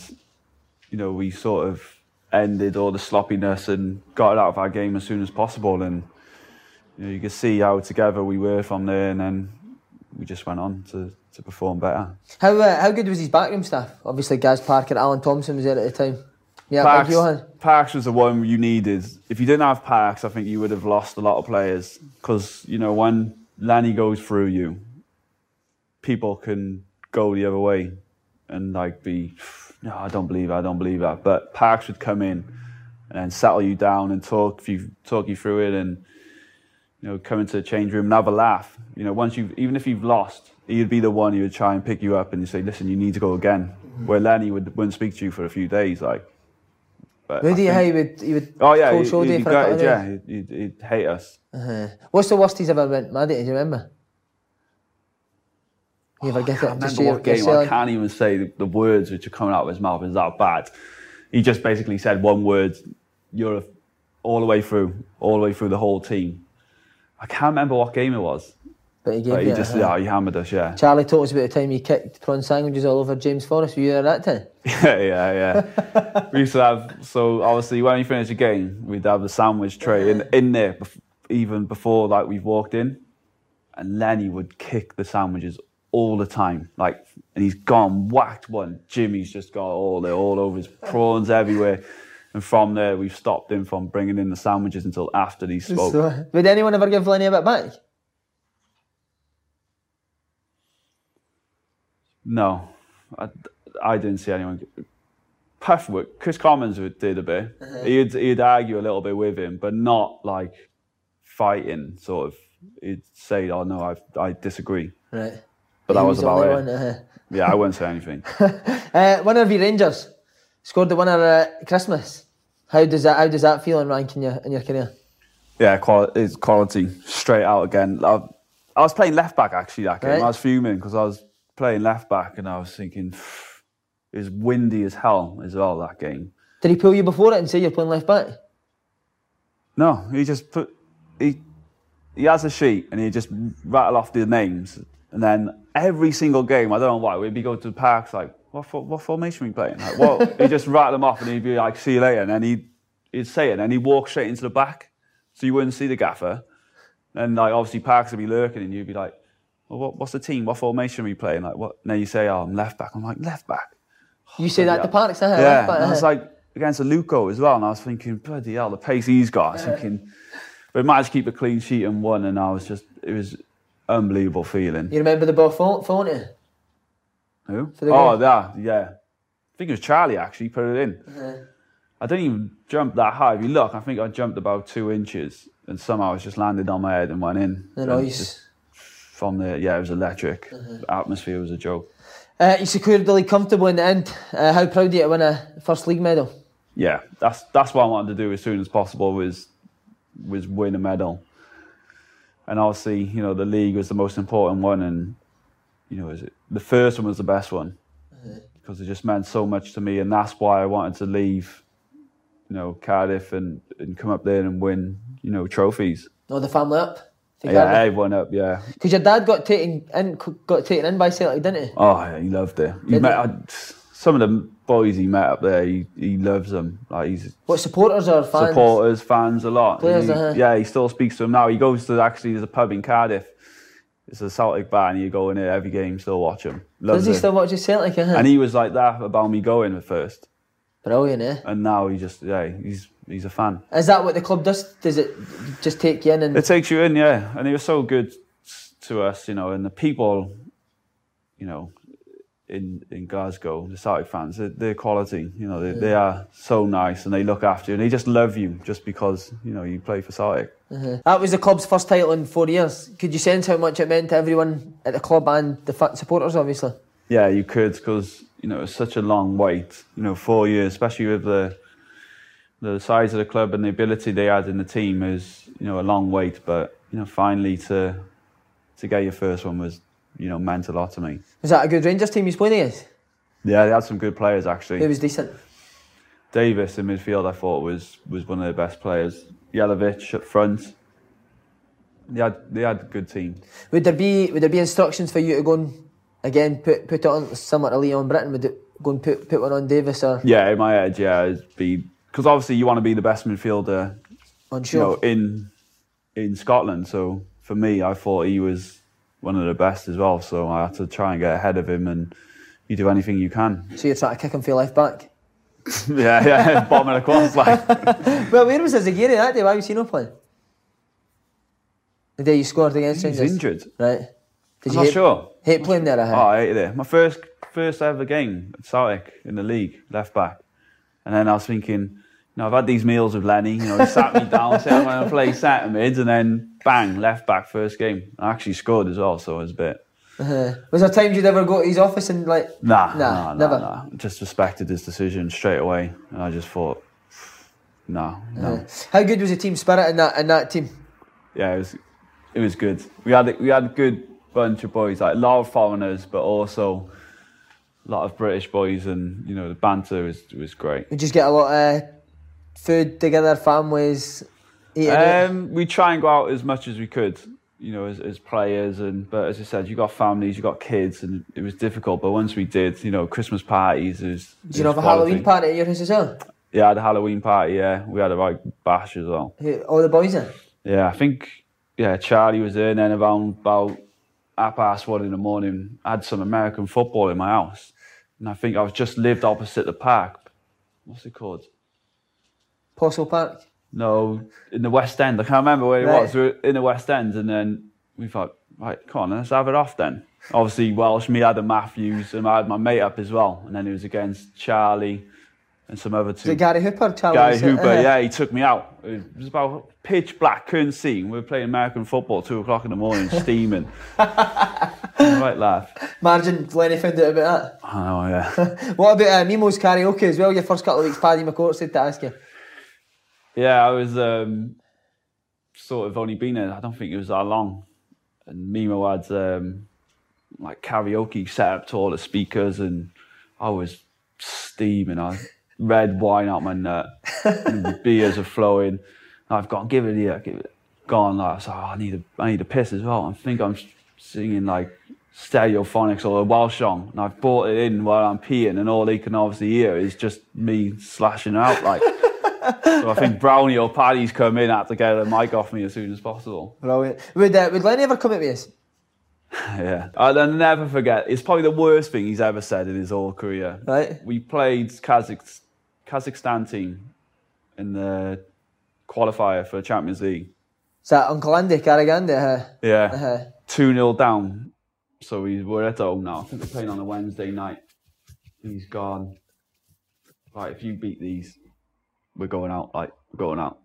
you know, we sort of ended all the sloppiness and got it out of our game as soon as possible. And, you know, you could see how together we were from there. And then we just went on to, to perform better. How uh, how good was his backroom staff? Obviously, Gaz Parker, Alan Thompson was there at the time. Yeah, Parks, Johan. Parks was the one you needed. If you didn't have Parks, I think you would have lost a lot of players. Because, you know, when Lenny goes through you, people can go the other way and like be, no, I don't believe it, I don't believe that. But Parks would come in and settle you down and talk you talk you through it and you know come into the change room and have a laugh. You know, once you even if you've lost, he'd be the one who would try and pick you up and he'd say, listen, you need to go again. Where Lenny would wouldn't speak to you for a few days, like. But I Would he? think- How he would he would Oh yeah, he'd, he'd you be for a couple gutted, yeah, he'd, he'd, he'd hate us. Uh-huh. What's the worst he's ever went mad at? Do you remember? You ever get I it? Remember what game. I can't even say the, the words which are coming out of his mouth is that bad. He just basically said one word, "You're a, all the way through, all the way through the whole team." I can't remember what game it was, But he but he just yeah, he hammered us. Yeah, Charlie told us about the time he kicked prawn sandwiches all over James Forrest. Were you there that time? *laughs* yeah, yeah, yeah. *laughs* we used to have so obviously when you finish a game, we'd have the sandwich tray in in there even before like we've walked in, and Lenny would kick the sandwiches all the time. Like, and he's gone whacked one. Jimmy's just got all there, all over his prawns everywhere. And from there, we've stopped him from bringing in the sandwiches until after he spoke. So, would anyone ever give Lenny a bit back? No, I, I didn't see anyone. Would- Kris Commons would- did a bit. Uh-huh. He'd, he'd argue a little bit with him, but not like fighting, sort of. He'd say, oh no, I, I disagree. Right. But that He was about it. one, uh-huh. Yeah, I wouldn't say anything. *laughs* Uh, winner of your Rangers scored the winner at Christmas. How does that How does that feel in rank in your in your career? Yeah, it's quality straight out again. I, I was playing left back actually that game. Right. I was fuming because I was playing left back and I was thinking it was windy as hell as well that game. Did he pull you before it and say you're playing left back? No, he just put he he has a sheet and he just rattle off the names and then every single game I don't know why we'd be going to the parks like what for, what formation are we playing? Like, what? he'd just *laughs* rattle them off and he'd be like see you later and then he'd he'd say it and then he'd walk straight into the back so you wouldn't see the gaffer. And like obviously Parks would be lurking and you'd be like, well, what, what's the team? What formation are we playing? Like what? And then you say, oh, I'm left back. I'm like left back. You say that to Parks, uh, Yeah, and I was like against Aluko as well, and I was thinking, bloody hell, the pace he's got. I was thinking, but we managed to keep a clean sheet and won, and I was just, it was unbelievable feeling. You remember the ball phone, phone it? Who? the Oh, game? that, yeah. I think it was Charlie actually put it in. I didn't even jump that high. If you look, I think I jumped about two inches, and somehow it's just landed on my head and went in. The And noise. From there, yeah, it was electric. The atmosphere was a joke. Uh, you secured the league comfortable in the end. Uh, how proud are you to win a first league medal? yeah, that's that's what I wanted to do as soon as possible was was win a medal. And obviously, you know, the league was the most important one, and you know, is it, the first one was the best one because it just meant so much to me, and that's why I wanted to leave, you know, Cardiff and and come up there and win, you know, trophies. No, the family up. Yeah, everyone up, yeah. Because your dad got taken in, got taken in by Celtic, didn't he? Oh, yeah, he loved it. He Did met? I, some of the boys he met up there. He he loves them. Like he's What supporters are fans? supporters, fans a lot. Players, He- uh-huh. Yeah, he still speaks to them now. He goes to actually there's a pub in Cardiff, it's a Celtic bar, and you go in there every game, still watch him. Loves Does he it. still watch his Celtic? Uh-huh. And he was like that about me going at first, Brilliant, eh? and now he just yeah, he's he's a fan. Is that what the club does? Does it just take you in and It takes you in, yeah, and he was so good to us, you know, and the people, you know, in in Glasgow, the Celtic fans, they're, they're quality, you know, they, they are so nice and they look after you and they just love you just because you know you play for Celtic. Uh-huh. that was the club's first title in four years? Could you sense how much it meant to everyone at the club and the supporters, obviously? Yeah, you could because you know it's such a long wait. You know, four years, especially with the the size of the club and the ability they had in the team, is you know a long wait. But you know, finally to to get your first one was you know meant a lot to me. Was that a good Rangers team he's playing against? Yeah, they had some good players actually. It was decent. Davis in midfield, I thought was was one of the best players. Jelavić up front. They had they had a good team. Would there be would there be instructions for you to go and again put put it on similar to Leon Britton? Would it go and put put one on Davis or Yeah, in my head, yeah, it'd be because obviously you want to be the best midfielder you know, in in Scotland. So for me, I thought he was one of the best as well. So I had to try and get ahead of him, and you do anything you can. So you're trying to kick him for your life back? *laughs* yeah, yeah, *laughs* bottom of the class, like *laughs* Well, where was Izaguirre that day? Why was he not playing? The day you scored against he's Rangers? injured. Right. Did I'm you not hate, sure. hate playing there? I Oh, I hated it. My first first ever game at Celtic in the league, left back, and then I was thinking, you know, I've had these meals with Lenny. You know, he sat me down, said I'm going to play centre mid, and then bang, left back first game. I actually scored as well, so it was a bit. Uh-huh. Was there times you'd ever go to his office and like? Nah, Nah, nah, nah, never. nah. Just respected his decision straight away, and I just thought, no, no. Uh-huh. How good was the team spirit in that in that team? Yeah, it was, it was good. We had we had a good bunch of boys, like a lot of foreigners, but also a lot of British boys, and you know the banter was was great. We just get a lot of food together, families. Eating. Um, we try and go out as much as we could, you know, as, as players. And but as I said, you got families, you got kids, and it was difficult. But once we did, you know, Christmas parties is. Do you know have a Halloween party at your house as well? Yeah, I had a Halloween party. Yeah, we had a right bash as well. All the boys in. Yeah, I think yeah, Charlie was there, and then around about half past one in the morning, I had some American football in my house, and I think I was just lived opposite the park. What's it called? Postle Park. No, in the West End. I can't remember where it Right. was. We were in the West End, and then we thought, right, come on, let's have it off then. Obviously, Welsh, me, Adam Matthews, and I had my mate up as well. And then it was against Charlie and some other two. it Gary Hooper? Charlie was it? Hooper, Uh-huh. yeah, he took me out. It was about pitch black, couldn't see. We were playing American football, two o'clock in the morning, *laughs* steaming. *laughs* right laugh. Imagine Lenny found out about I know, yeah. *laughs* What about uh, Mimo's karaoke as well? Your first couple of weeks, Paddy McCourt said to ask you. Yeah, I was um, sort of only been there. I don't think it was that long. And Mimo had um, like karaoke set up to all the speakers, and I was steaming. I *laughs* red wine out my nut, beers are flowing. I've gone, give it here, give it. Gone, like, so I need a, I need a piss as well. I think I'm singing like stereophonics or a Welsh song, and I've brought it in while I'm peeing, and all they can obviously hear is just me slashing out like. So I think Brownie or Paddy's come in had to get the mic off me as soon as possible. Brilliant. Would, uh, would Lenny ever come at us? *laughs* Yeah. I'll I'll never forget. It's probably the worst thing he's ever said in his whole career. Right. We played Kazakh, Kazakhstan team in the qualifier for Champions League. Is that Uncle Andy Karagandy? Uh, Yeah. uh, 2 0 down. So we, we're at home now. I think we're playing on a Wednesday night. He's gone. Right, if you beat these, we're going out. Like, we're going out.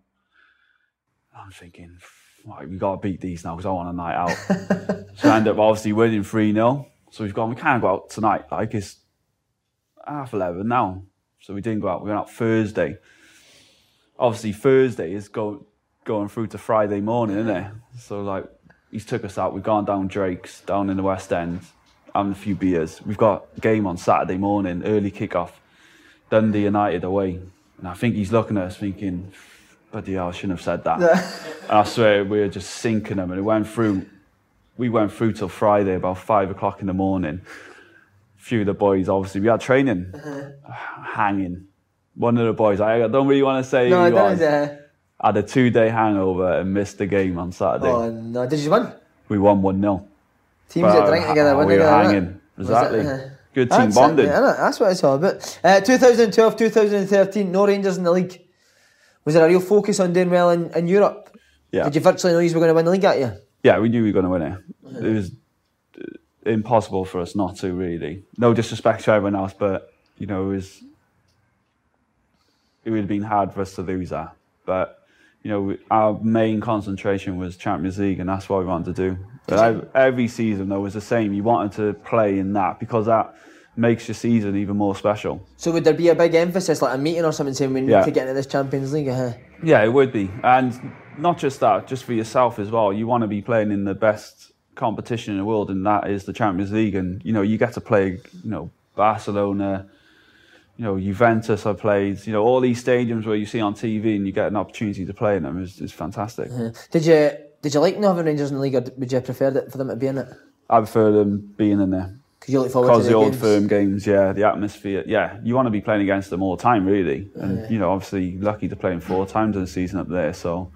I'm thinking, right, we got to beat these now because I want a night out. *laughs* so I end up obviously winning 3 0. So we've gone, we can't go out tonight. Like, it's half 11 now. So we didn't go out. We went out Thursday. Obviously, Thursday is go, going through to Friday morning, isn't it? So, like, he's took us out. We've gone down Drake's, down in the West End, having a few beers. We've got a game on Saturday morning, early kickoff, Dundee United away. And I think he's looking at us thinking, bloody hell, I shouldn't have said that. *laughs* and I swear, we were just sinking them. And it went through, we went through till Friday, about five o'clock in the morning. A few of the boys, obviously, we had training, hanging. One of the boys, I don't really want to say no, who I was, Uh, had a two day hangover and missed the game on Saturday. oh no! Did you win? We won 1 0. Teams that drink together, win we were together. hanging. Exactly. Good team That's it, bonding. yeah, innit? That's what it's all about. Uh, 2012, 2013, no Rangers in the league. Was there a real focus on doing well in, in Europe? Yeah. Did you virtually know you were going to win the league that year? Yeah, we knew we were going to win it. It was uh, impossible for us not to, really. No disrespect to everyone else, but, you know, it was. It would have been hard for us to lose that. But, you know, our main concentration was Champions League, and that's what we wanted to do. But ev- every season, though, was the same. You wanted to play in that because that makes your season even more special. So would there be a big emphasis, like a meeting or something, saying we need Yeah. to get into this Champions League? Uh-huh. Yeah, it would be. And not just that, just for yourself as well. You want to be playing in the best competition in the world, and that is the Champions League. And, you know, you get to play, you know, Barcelona, you know, Juventus I played, you know, all these stadiums where you see on TV and you get an opportunity to play in them is, is fantastic. Uh-huh. Did you did you like Northern Rangers in the league, or would you prefer that for them to be in it? I prefer them being in there. Because you look forward to the, the old games. firm games, yeah, the atmosphere, yeah, you want to be playing against them all the time, really. And, uh-huh. you know, obviously lucky to play them four times in a season up there. So,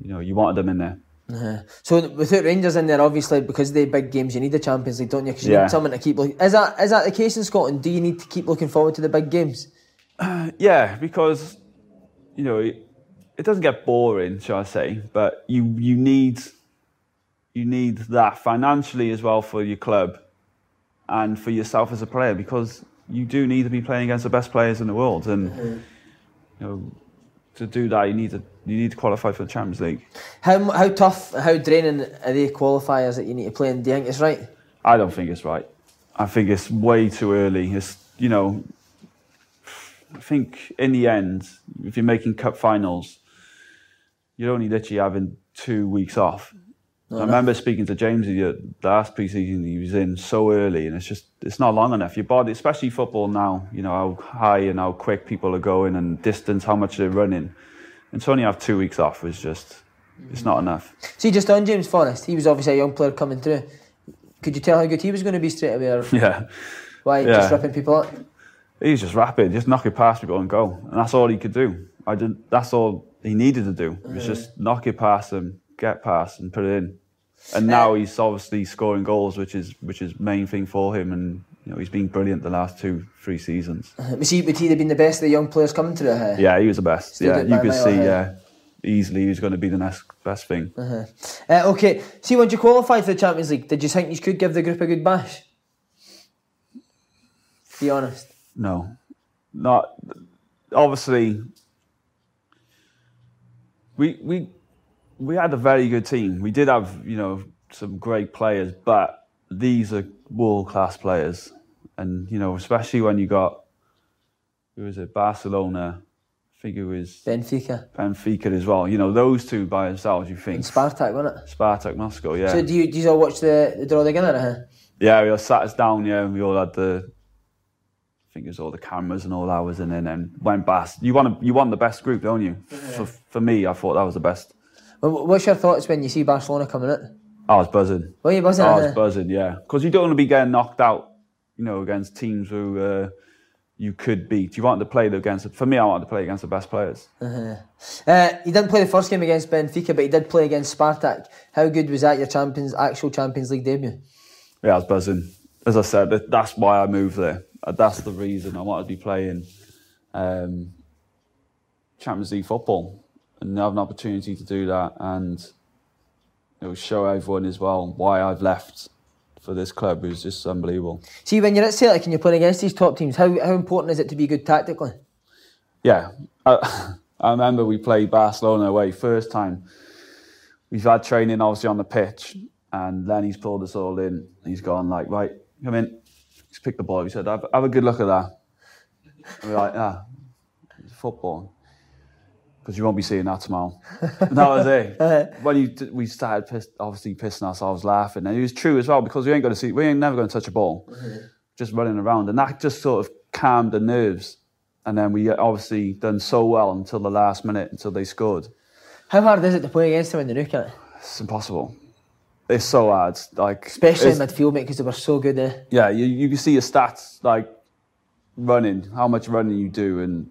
you know, you wanted them in there. Uh, so without Rangers in there, obviously because they big games, you need the Champions League, don't you? Because you Yeah. need someone to keep. Look- is that is that the case in Scotland? Do you need to keep looking forward to the big games? Uh, yeah, because you know it, it doesn't get boring, shall I say? But you you need you need that financially as well for your club and for yourself as a player because you do need to be playing against the best players in the world, and mm-hmm. you know to do that you need to you need to qualify for the Champions League. How how tough, how draining are they qualifiers that you need to play? And do you think it's right? I don't think it's right. I think it's way too early. It's you know, I think in the end, if you're making cup finals, you're only literally having two weeks off. I remember speaking to James the, last preseason he was in so early, and it's just it's not long enough. Your body, especially football now, you know how high and how quick people are going, and distance, how much they're running, and to only have two weeks off was just it's not enough. See, just on James Forrest, he was obviously a young player coming through. Could you tell how good he was going to be straight away, or *laughs* Yeah. why just Yeah. ripping people up? He's just rapid, just knock it past people and go, and that's all he could do. I didn't. That's all he needed to do. It was just knock it past them, get past, and put it in. And now he's obviously scoring goals, which is which is main thing for him. And you know he's been brilliant the last two, three seasons. Was he would he have been the best of the young players coming through? Uh, Yeah, he was the best. Still yeah, you could see. ahead. Yeah, easily he was going to be the next best thing. Uh, okay, see, when you qualified for the Champions League, did you think you could give the group a good bash? Be honest. No, not obviously. We we we had a very good team. We did have you know some great players, but these are world class players, and you know especially when you got who was it Barcelona, I think it was Benfica Benfica as well. You know those two by themselves. You think and Spartak, wasn't it? Spartak Moscow, yeah. So do you, do you all watch the, the draw together? Huh? Yeah, we all sat us down. Yeah, and we all had the. I think it was all the cameras and all that was in, and then went past. You want you want the best group, don't you? For, for me, I thought that was the best. What's your thoughts when you see Barcelona coming in? I was buzzing. Well, you buzzing. I huh? was buzzing. Yeah, because you don't want to be getting knocked out. You know, against teams who uh, you could beat. You want to play against. For me, I wanted to play against the best players. Uh, he didn't play the first game against Benfica, but he did play against Spartak. How good was that? Your Champions actual Champions League debut? Yeah, I was buzzing. As I said, that's why I moved there. Uh, That's the reason I wanted to be playing um, Champions League football and have an opportunity to do that and you know, show everyone as well why I've left for this club is just unbelievable. See, when you're at Celtic and you're playing against these top teams, how, how important is it to be good tactically? Yeah, I, *laughs* I remember we played Barcelona away first time. We've had training obviously on the pitch, and Lenny's pulled us all in. He's gone like, right, come in. He's picked the ball. He said, have, have a good look at that. And we're like, ah, it's football. Because you won't be seeing that tomorrow. And *laughs* that was it. *laughs* Uh-huh. when you, we started piss, obviously pissing ourselves laughing, and it was true as well because we ain't going to see, we ain't never going to touch a ball, uh-huh. just running around, and that just sort of calmed the nerves. And then we uh, obviously done so well until the last minute, until they scored. How hard is it to play against them in the Nook? It? It's impossible. It's so hard. Like Especially in midfield, mate, because they were so good there. yeah, you, you can see your stats like running, how much running you do, and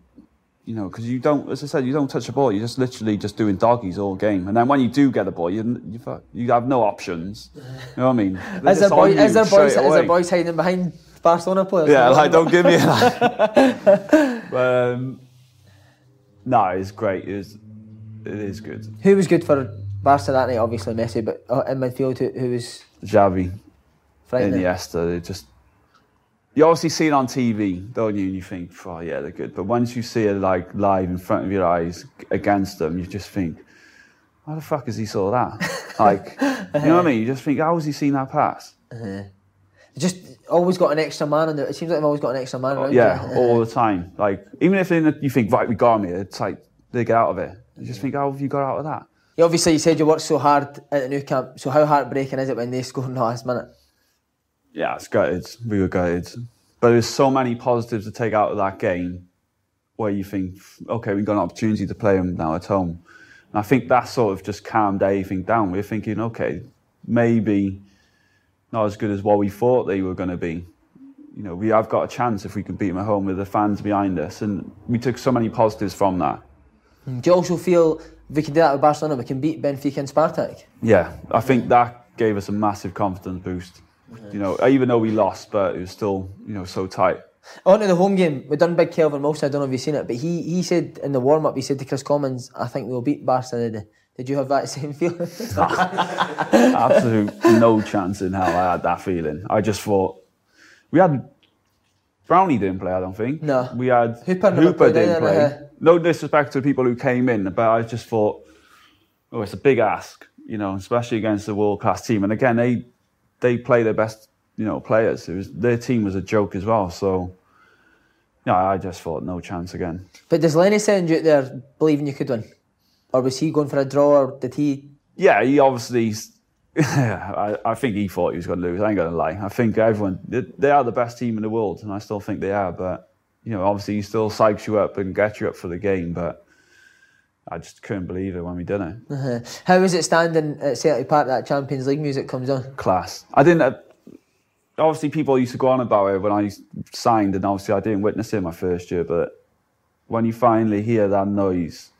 you know, because you don't, as I said, you don't touch the ball. You're just literally just doing doggies all game. And then when you do get the ball, you you, you have no options. You know what I mean? Is there, It's boy, you is there boys? straight Is there away. boys hiding behind Barcelona players? Yeah, like don't give me *laughs* that. um, no, it's great. It is, it is good. Who was good for Barca that night? Obviously Messi, but uh, in midfield, who, who was Xavi? Iniesta, they just. You obviously see it on TV, don't you? And you think, oh yeah, they're good. But once you see it like live in front of your eyes against them, you just think, how the fuck has he saw that? *laughs* like, you know what I mean? You just think, how has he seen that pass? Uh-huh. Just always got an extra man, and it seems like they've always got an extra man around. Oh, yeah, you. all the time. Like, even if you think, right, we got him here, it's like they get out of it. You just think, how have you got out of that? Yeah, obviously, you said you worked so hard at the Nou Camp. So how heartbreaking is it when they *laughs* score in the last minute? Yeah, it's gutted. We were gutted. But there's so many positives to take out of that game where you think, okay, we've got an opportunity to play them now at home. And I think that sort of just calmed everything down. We are thinking, okay, maybe not as good as what we thought they were going to be. You know, we have got a chance if we can beat them at home with the fans behind us. And we took so many positives from that. Hmm, do you also feel we can do that with Barcelona, we can beat Benfica and Spartak? Yeah, I think that gave us a massive confidence boost. You know, even though we lost, but it was still, you know, so tight. On to the home game, we done big Kelvin Wilson. I don't know if you've seen it, but he he said in the warm up, he said to Kris Commons, "I think we'll beat Barca." Did, you have that *laughs* same feeling? *laughs* Absolute no chance in hell I had that feeling. I just thought we had Brownie didn't play, I don't think. No. We had Hooper played didn't play. uh-huh. No disrespect to the people who came in, but I just thought, oh, it's a big ask, you know, especially against a world class team. And again, they they play their best, you know, players. It was their team was a joke as well. So yeah, I just thought no chance again. but does Lenny send you out there believing you could win, or was he going for a draw, or did he? yeah, he obviously. *laughs* I, I think he thought he was going to lose. I ain't going to lie. I think everyone they, they are the best team in the world, and I still think they are. But you know, obviously, he still psychs you up and gets you up for the game. But I just couldn't believe it when we did it. How is it standing at Celtic Park? That Champions League music comes on. Class. I didn't. Uh, obviously, people used to go on about it when I signed, and obviously, I didn't witness it my first year. But when you finally hear that noise,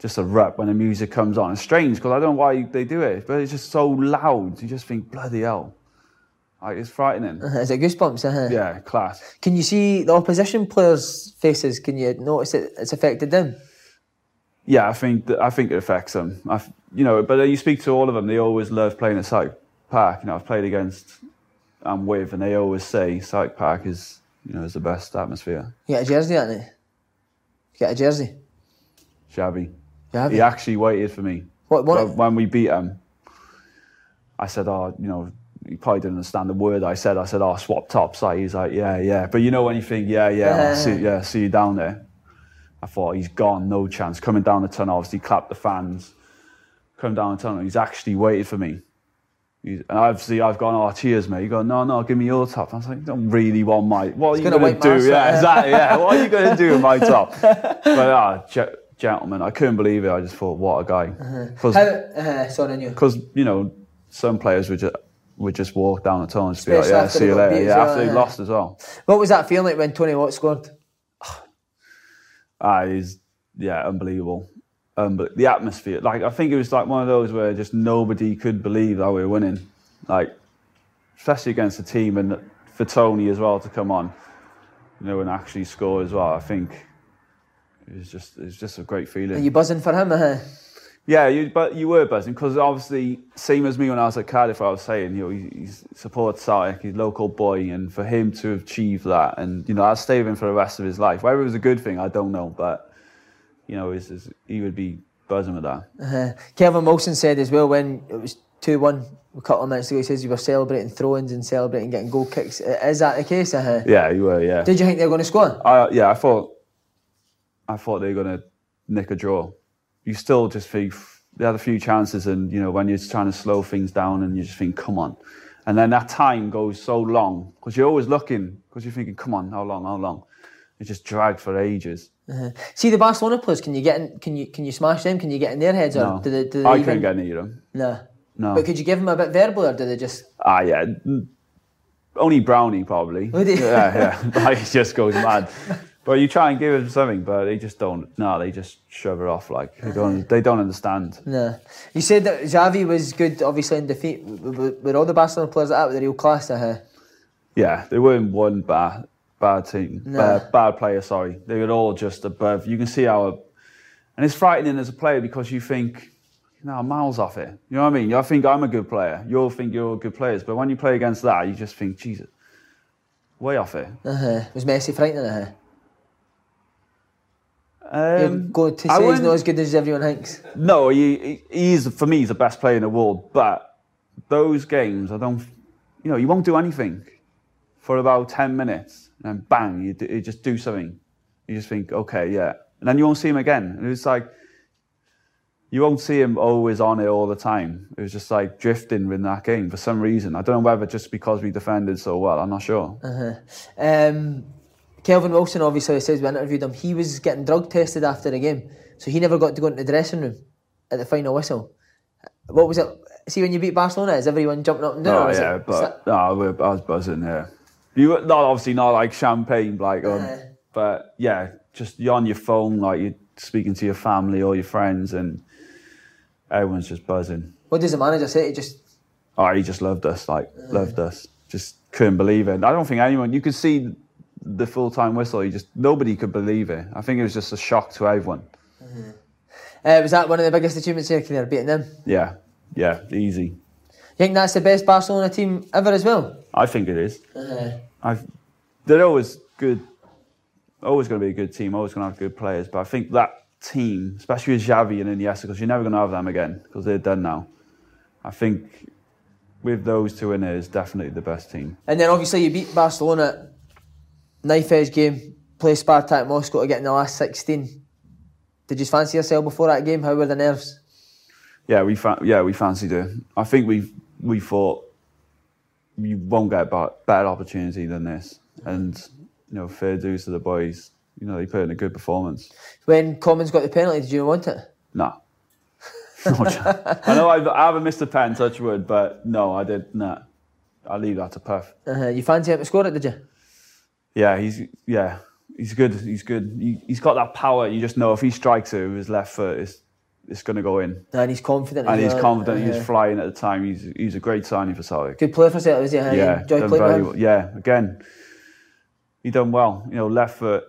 just a rap when the music comes on. It's strange because I don't know why they do it, but it's just so loud. You just think, bloody hell. Like, it's frightening. Is it goosebumps? Uh-huh. Yeah, class. Can you see the opposition players' faces? Can you notice it? It's affected them. Yeah, I think that, I think it affects them. I, you know, but you speak to all of them. They always love playing at Celtic Park. You know, I've played against and with, and they always say Celtic Park is you know is the best atmosphere. You get a jersey, aren't you? Get a jersey. You have He actually waited for me. What- what- When, we beat him, I said, "Oh, you know." He probably didn't understand the word I said. I said, "Oh, swap tops." Like he's like, "Yeah, yeah." But you know when you think, "Yeah, yeah, I'll see, yeah, see you down there." I thought he's gone, no chance. Coming down the tunnel, obviously clapped the fans. Come down the tunnel, he's actually waited for me. He's, and obviously I've gone, "Oh, cheers, mate." You go, "No, no, give me your top." I was like, "You don't really want my. What are you gonna gonna do? Yeah, exactly. Yeah, *laughs* what are you going to do with my top?" But ah, ge- gentlemen, I couldn't believe it. I just thought, "What a guy!" Because Uh, sorry, on you. because you know some players would just would just walk down the tunnel and just be like, "Yeah, see you later." beat Yeah, well, after yeah. lost as well. What was that feeling like when Tony Watt scored? Ah, he's yeah, unbelievable. Um, but the atmosphere, like I think it was like one of those where just nobody could believe that we were winning, like especially against the team and for Tony as well to come on, you know, and actually score as well. I think it was just it's just a great feeling. Are you buzzing for him? Uh-huh. Yeah, you, but you were buzzing because obviously, same as me when I was at Cardiff, I was saying, you know, he, he supports Celtic, he's a local boy, and for him to achieve that, and you know, I'll stay with him for the rest of his life. Whether it was a good thing, I don't know, but you know, it's, it's, he would be buzzing with that. Uh-huh. Kelvin Wilson said as well when it was 2 1 a couple of minutes ago, he says you were celebrating throw ins and celebrating getting goal kicks. Is that the case? Uh-huh. Yeah, you were. Yeah, Did you think they were going to score? I, yeah. I thought, I thought they were going to nick a draw. You still just think they had a few chances, and you know when you're trying to slow things down, and you just think, come on, and then that time goes so long because you're always looking because you're thinking, come on, how long, how long? It just dragged for ages. See the Barcelona players. Can you get in, can you can you smash them? Can you get in their heads or No, do they, do they I even? couldn't get near them. No. No. But could you give them a bit verbal or do they just? Ah, yeah. Only Brownie probably. Yeah, yeah. *laughs* He just goes mad. *laughs* But you try and give them something, but they just don't. No, they just shove it off. Like they don't. They don't understand. Nah. You said that Xavi was good, obviously in defeat. Were, all the Barcelona players like that with the real class? Uh-huh. Yeah, they weren't one bad bad team, No. bad, bad player. Sorry, they were all just above. You can see how, and it's frightening as a player because you think, no, I'm miles off it. You know what I mean? I think I'm a good player. You'll think you're all good players, but when you play against that, you just think, Jesus, way off it. Uh-huh. Was Messi frightening? Uh-huh. Um, You're to say he's wouldn't- as good as everyone thinks. No, he, he he's for me he's the best player in the world. But those games, I don't, you know, you won't do anything for about ten minutes, and then bang, you, do, you just do something. You just think, okay, yeah, and then you won't see him again. And it's like you won't see him always on it all the time. It was just like drifting in that game for some reason. I don't know whether just because we defended so well. I'm not sure. Uh-huh. Um, Kelvin Wilson, obviously, says we interviewed him. He was getting drug tested after the game, so he never got to go into the dressing room at the final whistle. What was it? See, when you beat Barcelona, is everyone jumping up and down? Oh yeah, it, but no, we're- I was buzzing. Yeah, you were not obviously not like champagne, like, um, Uh. but yeah, just you're on your phone, like you're speaking to your family or your friends, and everyone's just buzzing. what does the manager say? He just Oh, he just loved us, like loved us. Just couldn't believe it. I don't think anyone. You could see the full time whistle. You just nobody could believe it. I think it was just a shock to everyone. uh, was that one of the biggest achievements of your career, beating them. Yeah, yeah, easy. You think that's the best Barcelona team ever as well? I think it is. I've, they're always good, always going to be a good team, always going to have good players. But I think that team, especially with Xavi and Iniesta, because you're never going to have them again because they're done now. I think with those two in there is definitely the best team. And then obviously you beat Barcelona, knife edge game, play Spartak Moscow to get in the last 16. Did you fancy yourself before that game? How were the nerves? Yeah, we fa- yeah we fancied it. I think we we thought you won't get a better opportunity than this, and you know fair dues to the boys. You know they put in a good performance. When Commons got the penalty, did you want it? *laughs* No. I know I've, I haven't missed a pen, touch wood, but no, I did not. I'll leave that to Puff. Uh-huh. You fancy him to score it, did you? Yeah, he's yeah, he's good. He's good. He, he's got that power. You just know if he strikes it with his left foot, it's it's going to go in. And he's confident. And he's well. confident. Uh-huh. He's flying at the time. He's he's a great signing for Celtic. Good player for Celtic, is he? Yeah, enjoy playing well. Yeah, again, he done well. You know, left foot.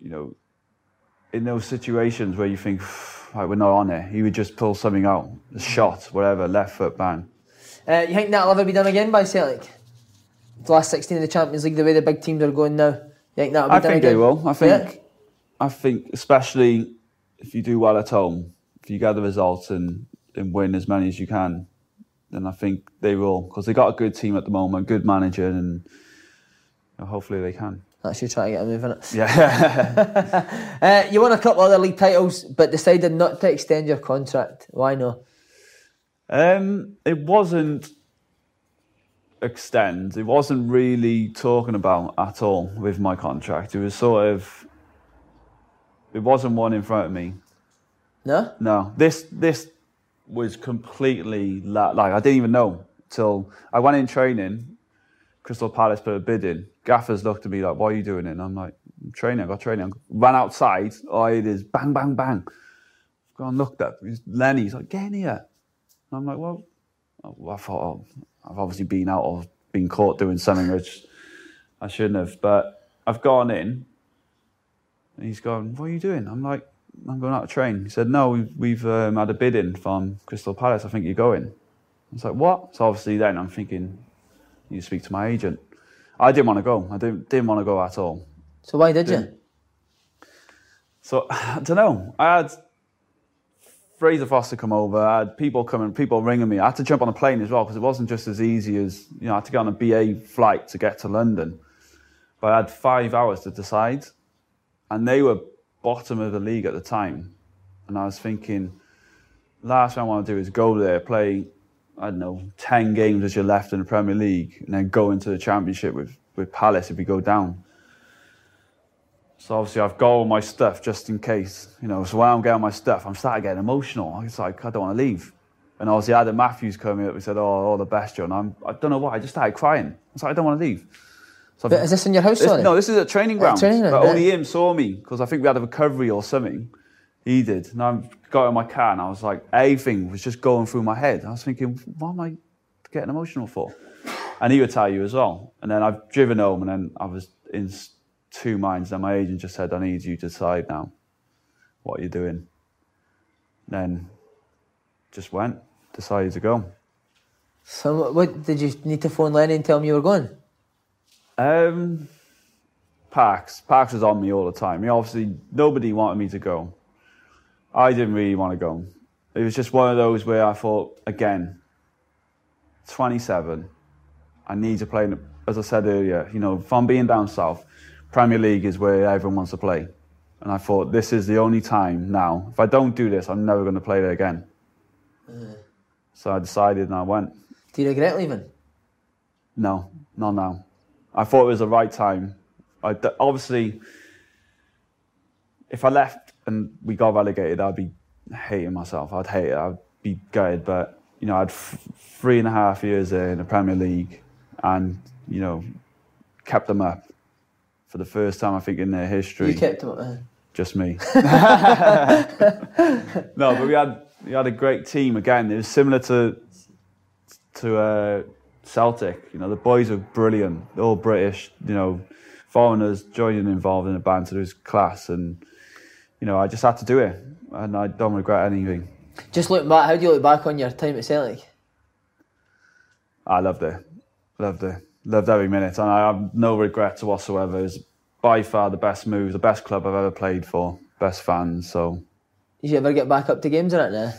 You know, in those situations where you think, right, we're not on it, he would just pull something out, a shot, whatever, left foot, bang. Uh, you think that'll ever be done again by Celtic? The last 16 of the Champions League, the way the big teams are going now. You think that'll be I think again? they will. I think. Yeah? I think, especially if you do well at home, if you get the results and, and win as many as you can, then I think they will because they got a good team at the moment, good manager, and hopefully they can. That's you trying to get a move in it. *laughs* Yeah. *laughs* Uh, you won a couple other league titles, but decided not to extend your contract. Why not? Um, it wasn't extend. It wasn't really talking about at all with my contract. It was sort of. It wasn't one in front of me. No? No, this this was completely la- like I didn't even know till I went in training. Crystal Palace put a bid in. Gaffers looked at me like, "Why are you doing it?" And I'm like, I'm "Training. I got training." I ran outside. All I heard is bang, bang, bang. I've gone and looked up. It's Lenny's like, "Get in here." And I'm like, "Well, I thought oh, I've obviously been out or been caught doing something which I shouldn't have." But I've gone in, and he's gone, "What are you doing?" I'm like, "I'm going out to train." He said, "No, we've, we've um, had a bid in from Crystal Palace. I think you're going." I was like, "What?" So obviously then I'm thinking, "You speak to my agent." I didn't want to go. I didn't didn't want to go at all. So why did you? So *laughs* I don't know. I had Fraser Forster come over. I had people coming, people ringing me. I had to jump on a plane as well because it wasn't just as easy as you know. I had to get on a BA flight to get to London, but I had five hours to decide, and they were bottom of the league at the time, and I was thinking, last thing I want to do is go there, play, I don't know, ten games as you're left in the Premier League, and then go into the Championship with with Palace if we go down. So obviously I've got all my stuff just in case, you know. So when I'm getting my stuff, I'm starting getting emotional. It's like I don't want to leave. And obviously Adam Matthews coming up. He said, "Oh, all the best, John." I'm, I don't know why. I just started crying. I was like, I don't want to leave. So is this in your house, This- no, this is at training grounds. training ground, but only him saw me because I think we had a recovery or something. He did. And I got in my car and I was like, everything was just going through my head. I was thinking, what am I getting emotional for? And he would tell you as well. And then I've driven home and then I was in two minds. Then my agent just said, I need you to decide now what you're doing. Then just went, decided to go. So what- did you need to phone Lenny and tell him you were going? Um, Parks. Parks was on me all the time. He obviously nobody wanted me to go. I didn't really want to go. It was just one of those where I thought, again, 27. I need to play. As I said earlier, you know, I'm being down south, Premier League is where everyone wants to play. And I thought, this is the only time now. If I don't do this, I'm never going to play there again. Uh. So I decided and I went. Do you regret leaving? No, not now. I thought it was the right time. I, obviously, if I left and we got relegated, I'd be hating myself. I'd hate it. I'd be gutted. But you know, I had f- three and a half years there in the Premier League, and you know, kept them up for the first time I think in their history. You kept him. Uh, Just me. *laughs* *laughs* no, but we had we had a great team again. It was similar to to uh, Celtic. You know, the boys were brilliant. They're all British. You know, foreigners joining involved in the band. So it was class, and you know, I just had to do it, and I don't regret anything. just looking back, how do you look back on your time at Celtic? I loved it. Loved it. Loved every minute. And I have no regrets whatsoever. It's by far the best move, the best club I've ever played for, best fans. So Did you ever get back up to games or it now?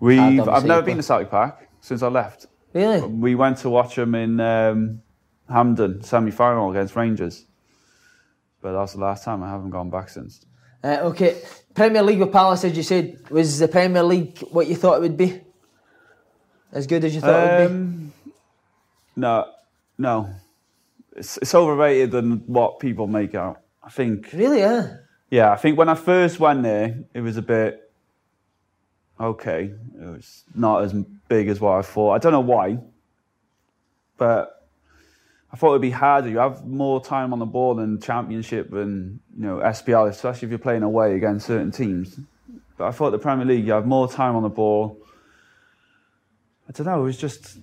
We've I've never been to Celtic Park since I left. Really? We went to watch them in um, Hampden, semi final against Rangers. But that's the last time. I haven't gone back since. Uh, okay, Premier League with Palace, as you said, was the Premier League what you thought it would be? As good as you thought it would be? Um, no, no. It's, it's overrated than what people make out. I think. Really, yeah. Yeah, I think when I first went there, it was a bit okay. It was not as big as what I thought. I don't know why, but I thought it'd be harder. You have more time on the ball than Championship and you know SPL, especially if you're playing away against certain teams. But I thought the Premier League, you have more time on the ball. I don't know. It was just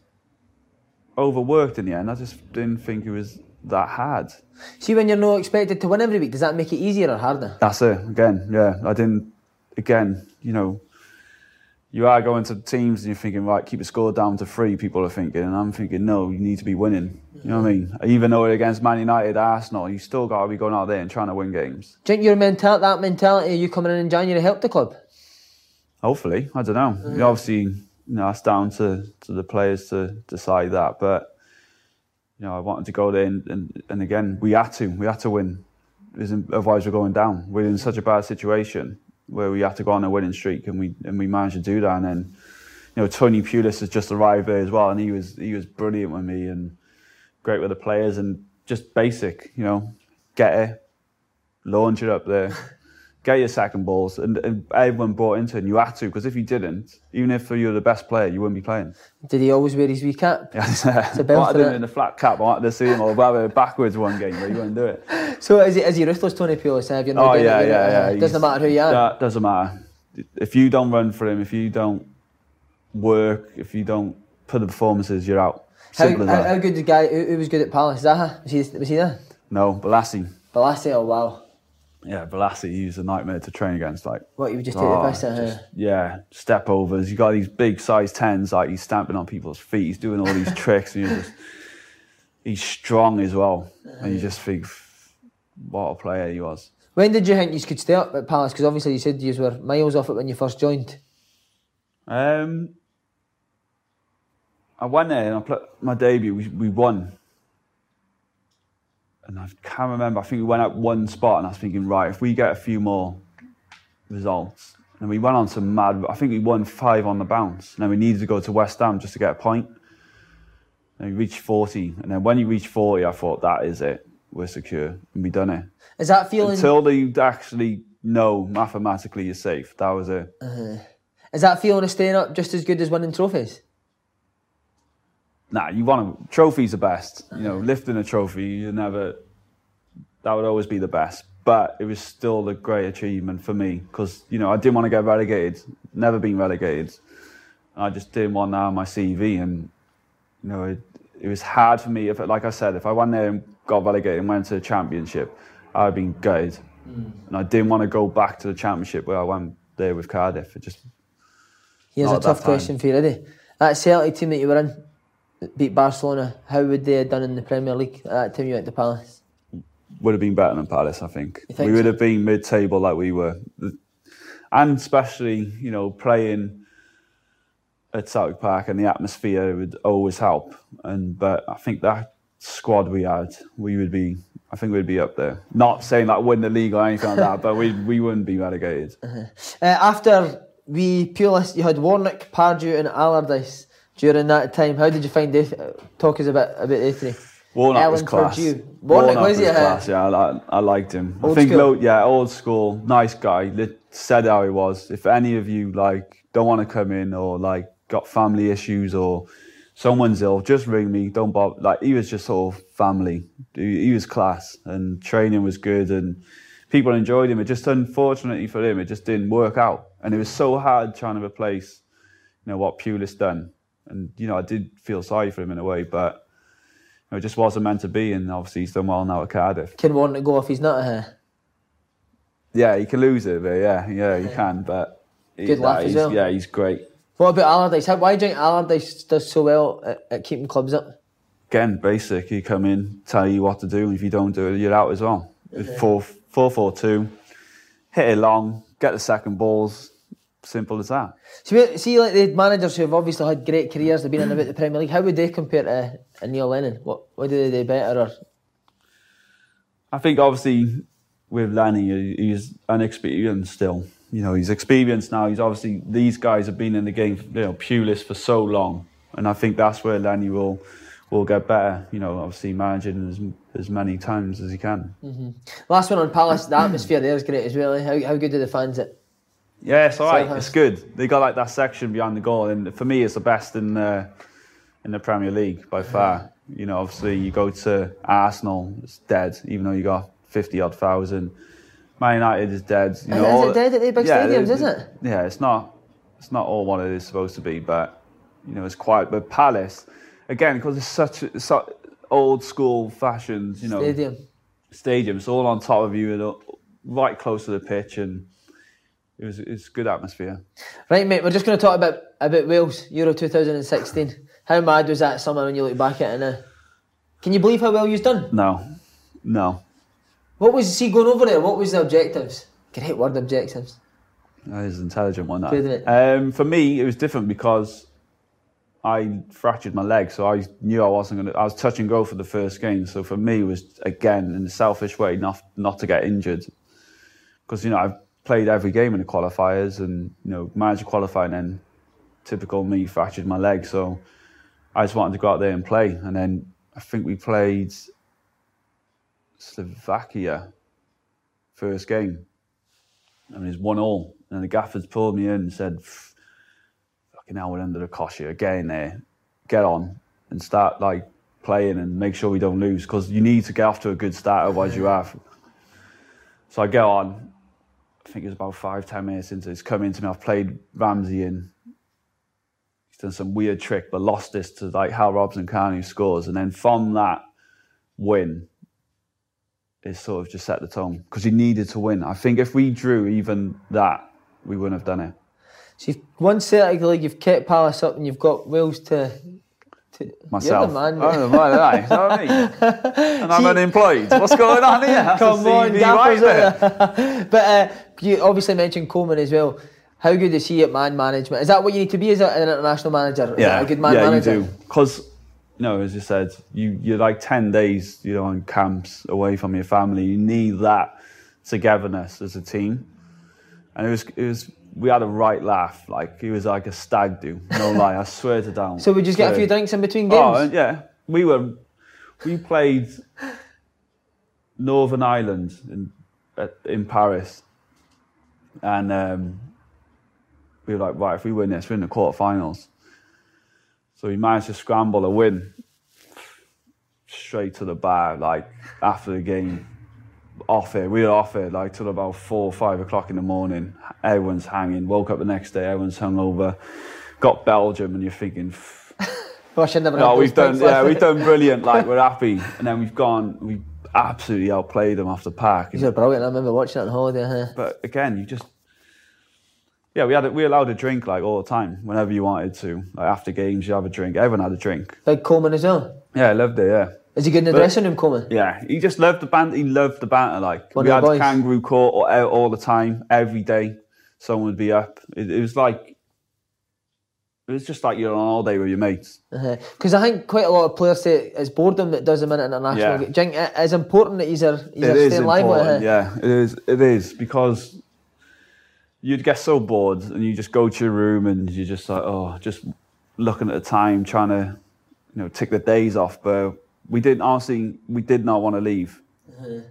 overworked in the end. I just didn't think it was that hard. See, when you're not expected to win every week, does that make it easier or harder? That's it. Again, yeah. I didn't. Again, you know, you are going to teams and you're thinking, right, keep the score down to three. People are thinking, and I'm thinking, no, you need to be winning. You know what I mean? Even though against Man United, Arsenal, you still got to be going out there and trying to win games. Do you think your mental, that mentality you coming in in January helped the club? Hopefully, I don't know. You Obviously, you know, it's down to, to the players to decide that. But you know, I wanted to go there, and, and, and again, we had to. We had to win. Otherwise, we're going down. We're in such a bad situation where we had to go on a winning streak, and we and we managed to do that. And then, you know, Tony Pulis has just arrived there as well, and he was he was brilliant with me and great with the players, and just basic. You know, get it, launch it up there. *laughs* Get your second balls, and, and everyone brought into it. And you had to, because if you didn't, even if you were the best player, you wouldn't be playing. Did he always wear his wee cap? *laughs* Yeah, a I belt wanted for him in a flat cap. I wanted to see him or rather backwards one game, but you wouldn't do it. *laughs* So is he, is he ruthless, Tony Pulis? Have you not Oh yeah, it, yeah, yeah. uh, Doesn't matter who you are. That doesn't matter. If you don't run for him, if you don't work, if you don't put the performances, you're out. How, as how, that. how good the guy? Who, who was good at Palace? Zaha was he? Was he there? No, Bolasie. Bolasie, oh wow. Yeah. He was a nightmare to train against. Like, What you would just oh, the piss at? just- huh? yeah, step overs. You got these big size tens. Like he's stamping on people's feet. He's doing all these *laughs* tricks, and you're just. He's strong as well, and you just think, what a player he was. When did you think you could stay up at Palace? Because obviously you said you were miles off it when you first joined. Um, I went there and I played my debut. We, we won, and I can't remember. I think we went out one spot, and I was thinking, right, if we get a few more results, and we went on some mad. I think we won five on the bounce, and then we needed to go to West Ham just to get a point. And we reached forty, and then when you reach forty, I thought that is it. We're secure, and we done it. Is that feeling? Until they actually know mathematically you're safe. That was it. Uh-huh. Is that feeling of staying up just as good as winning trophies? Nah, you want to, trophies the best. You know, lifting a trophy, you never, that would always be the best. But it was still a great achievement for me because, you know, I didn't want to get relegated, never been relegated. I just didn't want that on my CV. And, you know, it, it was hard for me. If, like I said, if I went there and got relegated and went to the championship, I'd have been gutted. Mm. And I didn't want to go back to the championship where I went there with Cardiff. It just. Here's a tough question for you, Eddie. That Celtic team that you were in, beat Barcelona. How would they have done in the Premier League at that time you went to Palace? Would have been better than Palace, I think. think we would so? have been mid-table like we were, and especially you know playing at Celtic Park and the atmosphere would always help. And but I think that squad we had, we would be. I think we'd be up there. Not saying that win the league or anything like that, but we *laughs* we wouldn't be relegated. Uh-huh. Uh, after we Pulis, you had Warnock, Pardew, and Allardyce during that time. How did you find it? Talk us a bit about the three. Warnock Ellen was class. Warnock, Warnock was, was class. Yeah, I, I liked him. Old I think, school. yeah, old school, nice guy. Said how he was. If any of you like don't want to come in or like got family issues or someone's ill, just ring me. Don't bother. Like he was just sort of family. He, he was class and training was good and people enjoyed him. It just unfortunately for him, it just didn't work out. And it was so hard trying to replace, you know, what Pulis done. And you know, I did feel sorry for him in a way, but know, it just wasn't meant to be. And obviously, he's done well now at Cardiff. Can want to go off he's not here. Yeah, he can lose it, but yeah, yeah, he can. But good laugh as well. Yeah, he's great. What about Allardyce? Why do you think Allardyce does so well at, at keeping clubs up? Again, basic. He come in, tell you what to do, and if you don't do it, you're out as well. Yeah. Four, four, four, two. Hit it long, get the second balls, Simple as that. See, see, like the managers who have obviously had great careers, they've been in about the Premier League. How would they compare to uh, Neil Lennon? What what do they do better? Or I think obviously with Lenny, he's inexperienced still. You know, he's experienced now. He's obviously these guys have been in the game, you know, Pulis for so long, and I think that's where Lenny will will get better. You know, obviously managing as as many times as he can. Mm-hmm. Last one on Palace, the atmosphere there is great as well. How how good do the fans it? Yeah, it's all right. It's good. They got like that section behind the goal, and for me, it's the best in the in the Premier League by far. You know, obviously, you go to Arsenal, it's dead, even though you got fifty odd thousand. Man United is dead. You know, is it dead at the big yeah, stadiums? Is it? Yeah, it's not. It's not all what it is supposed to be, but you know, it's quite. But Palace, again, because it's such, it's such old school fashions. You know, stadium. Stadium. It's all on top of you and uh, right close to the pitch and it was it's good atmosphere. Right, mate. We're just going to talk about about Wales Euro 2016. How mad was that summer when you look back at it now? Can you believe how well you've done? No, no. What was he going over there? What was the objectives? Great word, objectives. That is an intelligent one. That. Um, for me, it was different because I fractured my leg, so I knew I wasn't going to. I was touch and go for the first game, so for me, it was again in a selfish way not not to get injured, because you know I've played every game in the qualifiers and you know managed to qualify and then typical me fractured my leg. So I just wanted to go out there and play. And then I think we played Slovakia first game. And it was one all. And the gaffers pulled me in and said fucking hell we're under the cosh here. Get in there. Get on and start like playing and make sure we don't lose. Because you need to get off to a good start otherwise you have. So I get on I think it was about five, ten minutes into his coming to me. I've played Ramsey in. He's done some weird trick, but lost this to like Hal Robson-Kanu scores. And then from that win, it sort of just set the tone because he needed to win. I think if we drew even that, we wouldn't have done it. So you've won Celtic League, you've kept Palace up, and you've got Wales to Myself. You're the man. I'm the man, aye. You know what I mean? *laughs* And I'm unemployed. What's going on here? *laughs* That's Come on, gaffers. *laughs* but uh, you obviously mentioned Coleman as well. How good is he at man management? Is that what you need to be as an international manager? Yeah, a good man yeah, manager? you do. Because, you know, as you said, you, you're like 10 days, you know, in camps away from your family. You need that togetherness as a team. And it was, it was we had a right laugh. Like he was like a stag do. No *laughs* lie, I swear to down. So we just get a few drinks in between games. Oh yeah, we were. We played Northern Ireland in in Paris, and um, we were like, right, if we win this, we're in the quarterfinals. So we managed to scramble a win straight to the bar, like after the game. Off it, we were off it like till about four or five o'clock in the morning. Everyone's hanging. Woke up the next day, everyone's hungover. Got Belgium, and you're thinking, Oh, *laughs* I never no, we've done, yeah, we've done brilliant. Like we're happy, and then we've gone, we absolutely outplayed them off the park. These are brilliant. I remember watching it on holiday. Huh? But again, you just yeah, we had a, we allowed a drink like all the time whenever you wanted to. Like after games, you have a drink. Everyone had a drink. Big Coleman as well. Yeah, I loved it. Yeah, Is he good in the But- dressing room, Coleman? yeah. He just loved the band. He loved the banter. Like One we had boys. kangaroo court all, out all the time, every day. Someone would be up. It, it was like it was just like you're on all day with your mates. Uh-huh. Because I think quite a lot of players say it's boredom that does them in international. Yeah. Do you think it is important that he's are, he's It are staying live with it? yeah. It is. It is because you'd get so bored and you just go to your room and you're just like, oh, just looking at the time, trying to, you know, tick the days off. But we didn't honestly, we did not want to leave.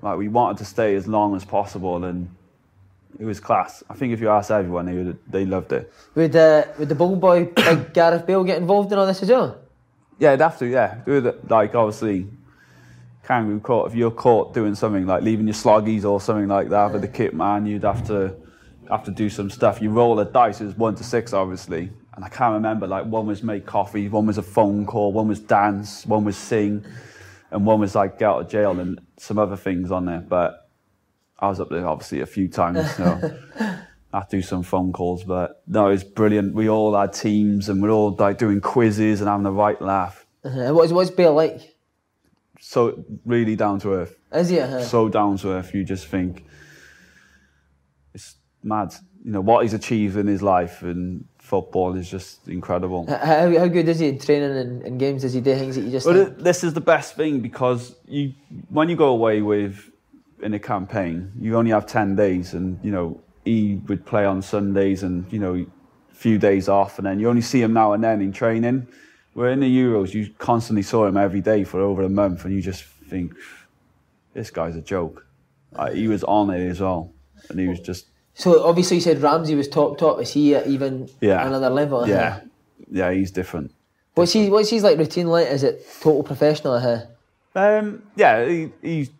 Like we wanted to stay as long as possible, and it was class. I think if you ask everyone, they would, they loved it. Would, uh, would the ball boy, *coughs* big Gareth Bale, get involved in all this as well? Yeah, it'd have to. Yeah, it like obviously. Kangaroo court. If you're caught doing something like leaving your sloggies or something like that with the kit man, you'd have to have to do some stuff. You roll the dice. It was one to six, obviously, and I can't remember. Like one was make coffee, one was a phone call, one was dance, one was sing, and one was like get out of jail and some other things on there. But I was up there obviously a few times. So *laughs* I do some phone calls, but no, it was brilliant. We all had teams and we're all like doing quizzes and having the right laugh Uh, what's, what's Bale like? so really down to earth. Is he? Uh, So down to earth, you just think it's mad. You know what he's achieved in his life and football is just incredible. how, how good is he in training and, and games? Does he do things that you just But think, this is the best thing because you, when you go away with in a campaign, you only have ten days, and you know he would play on Sundays and you know a few days off, and then you only see him now and then in training. Where in the Euros, you constantly saw him every day for over a month, and you just think this guy's a joke. Like, he was on it as well, and he was just So obviously you said Ramsey was top top. Is he at even yeah another level? Yeah, yeah, he's different. What's he what's his like routine like? Is it total professional? Uh, Um, yeah, he, he's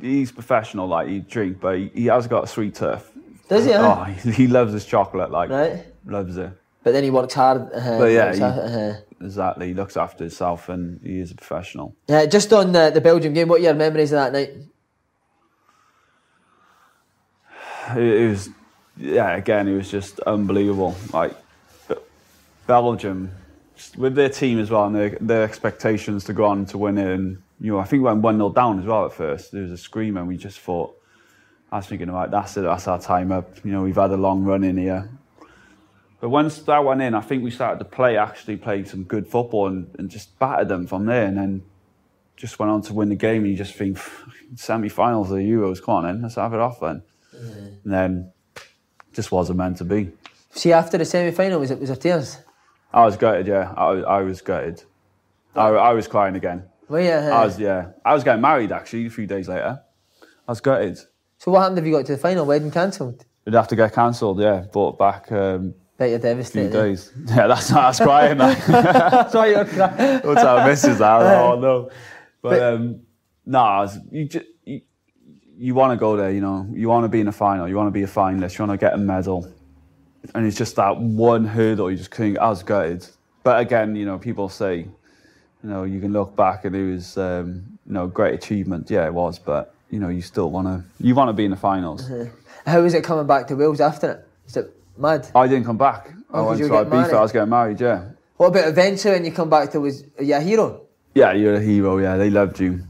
he's professional. Like he drink, but he, he has got a sweet turf. Does he? Oh, he, he loves his chocolate. Like Right. loves it. But then he works hard. Uh, But yeah, he- hard, uh, Exactly. He looks after himself, and he is a professional. Uh, just on the, the Belgium game, what are your memories of that night? It, was, yeah. Again, it was just unbelievable. Like Belgium, with their team as well, and their, their expectations to go on to win it. And you know, I think we went one 0 down as well at first. There was a scream, and we just thought. I was thinking, about that's it. That's our time up. You know, we've had a long run in here. But once that went in, I think we started to play, actually play some good football and, and just battered them from there. And then just went on to win the game. And you just think, semi finals of the Euros, come on then, let's have it off then. And then just wasn't meant to be. See, after the semi final, was it was there tears? I was gutted, yeah. I, was- I was gutted. I, I was crying again. Well, yeah. I was, yeah. I was getting married actually a few days later. I was gutted. So what happened if you got to the final? Wedding cancelled? It'd have to get cancelled, yeah. Brought back um, Bet you're a few devastated. days. *laughs* Yeah, that's not us crying. Like. That's why you're crying. What's our missus that? *laughs* Oh no. But um, nah, you just you, want to go there. You know, you want to be in a final. You want to be a finalist. You want to get a medal. And it's just that one hurdle. You just couldn't. I was gutted. But again, you know, people say, you know, you can look back and it was, um, you know, great achievement. Yeah, it was. But you know, you still want to. You want to be in the finals. How was it coming back to Wales after it? Is it mad? I didn't come back. Oh, I went to Ibiza. I was getting married. Yeah. What about eventually when you come back to was are you a hero? Yeah, you're a hero. Yeah, they loved you,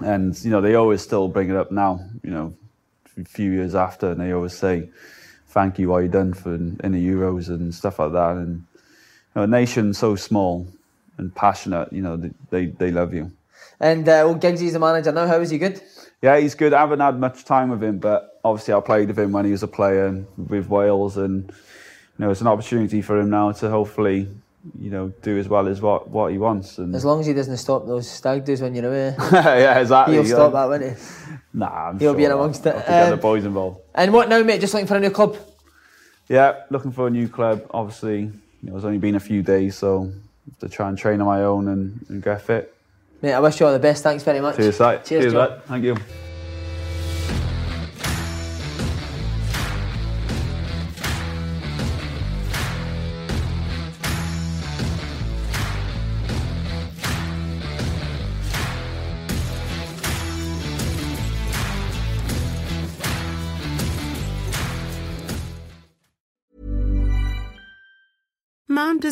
and you know they always still bring it up now. You know, a few years after, and they always say, "Thank you, what you done for in, in the Euros and stuff like that." And you know, a nation so small and passionate, you know, they they, they love you. And uh, well, Giggsy's the manager now. How is he good? Yeah, he's good. I haven't had much time with him, but obviously I played with him when he was a player with Wales, and you know it's an opportunity for him now to hopefully, you know, do as well as what, what he wants. And As long as he doesn't stop those stag doos when you're away, *laughs* yeah, exactly. he'll stop that, won't he? *laughs* Nah, I'm He'll sure be in amongst it. Get the Um, boys involved. And what now, mate? Just looking for a new club? Yeah, looking for a new club. Obviously, you know, it's only been a few days, so to try and train on my own and, and get fit. Mate, I wish you all the best. Thanks very much. Cheers, mate. Cheers, Cheers, mate. Thank you.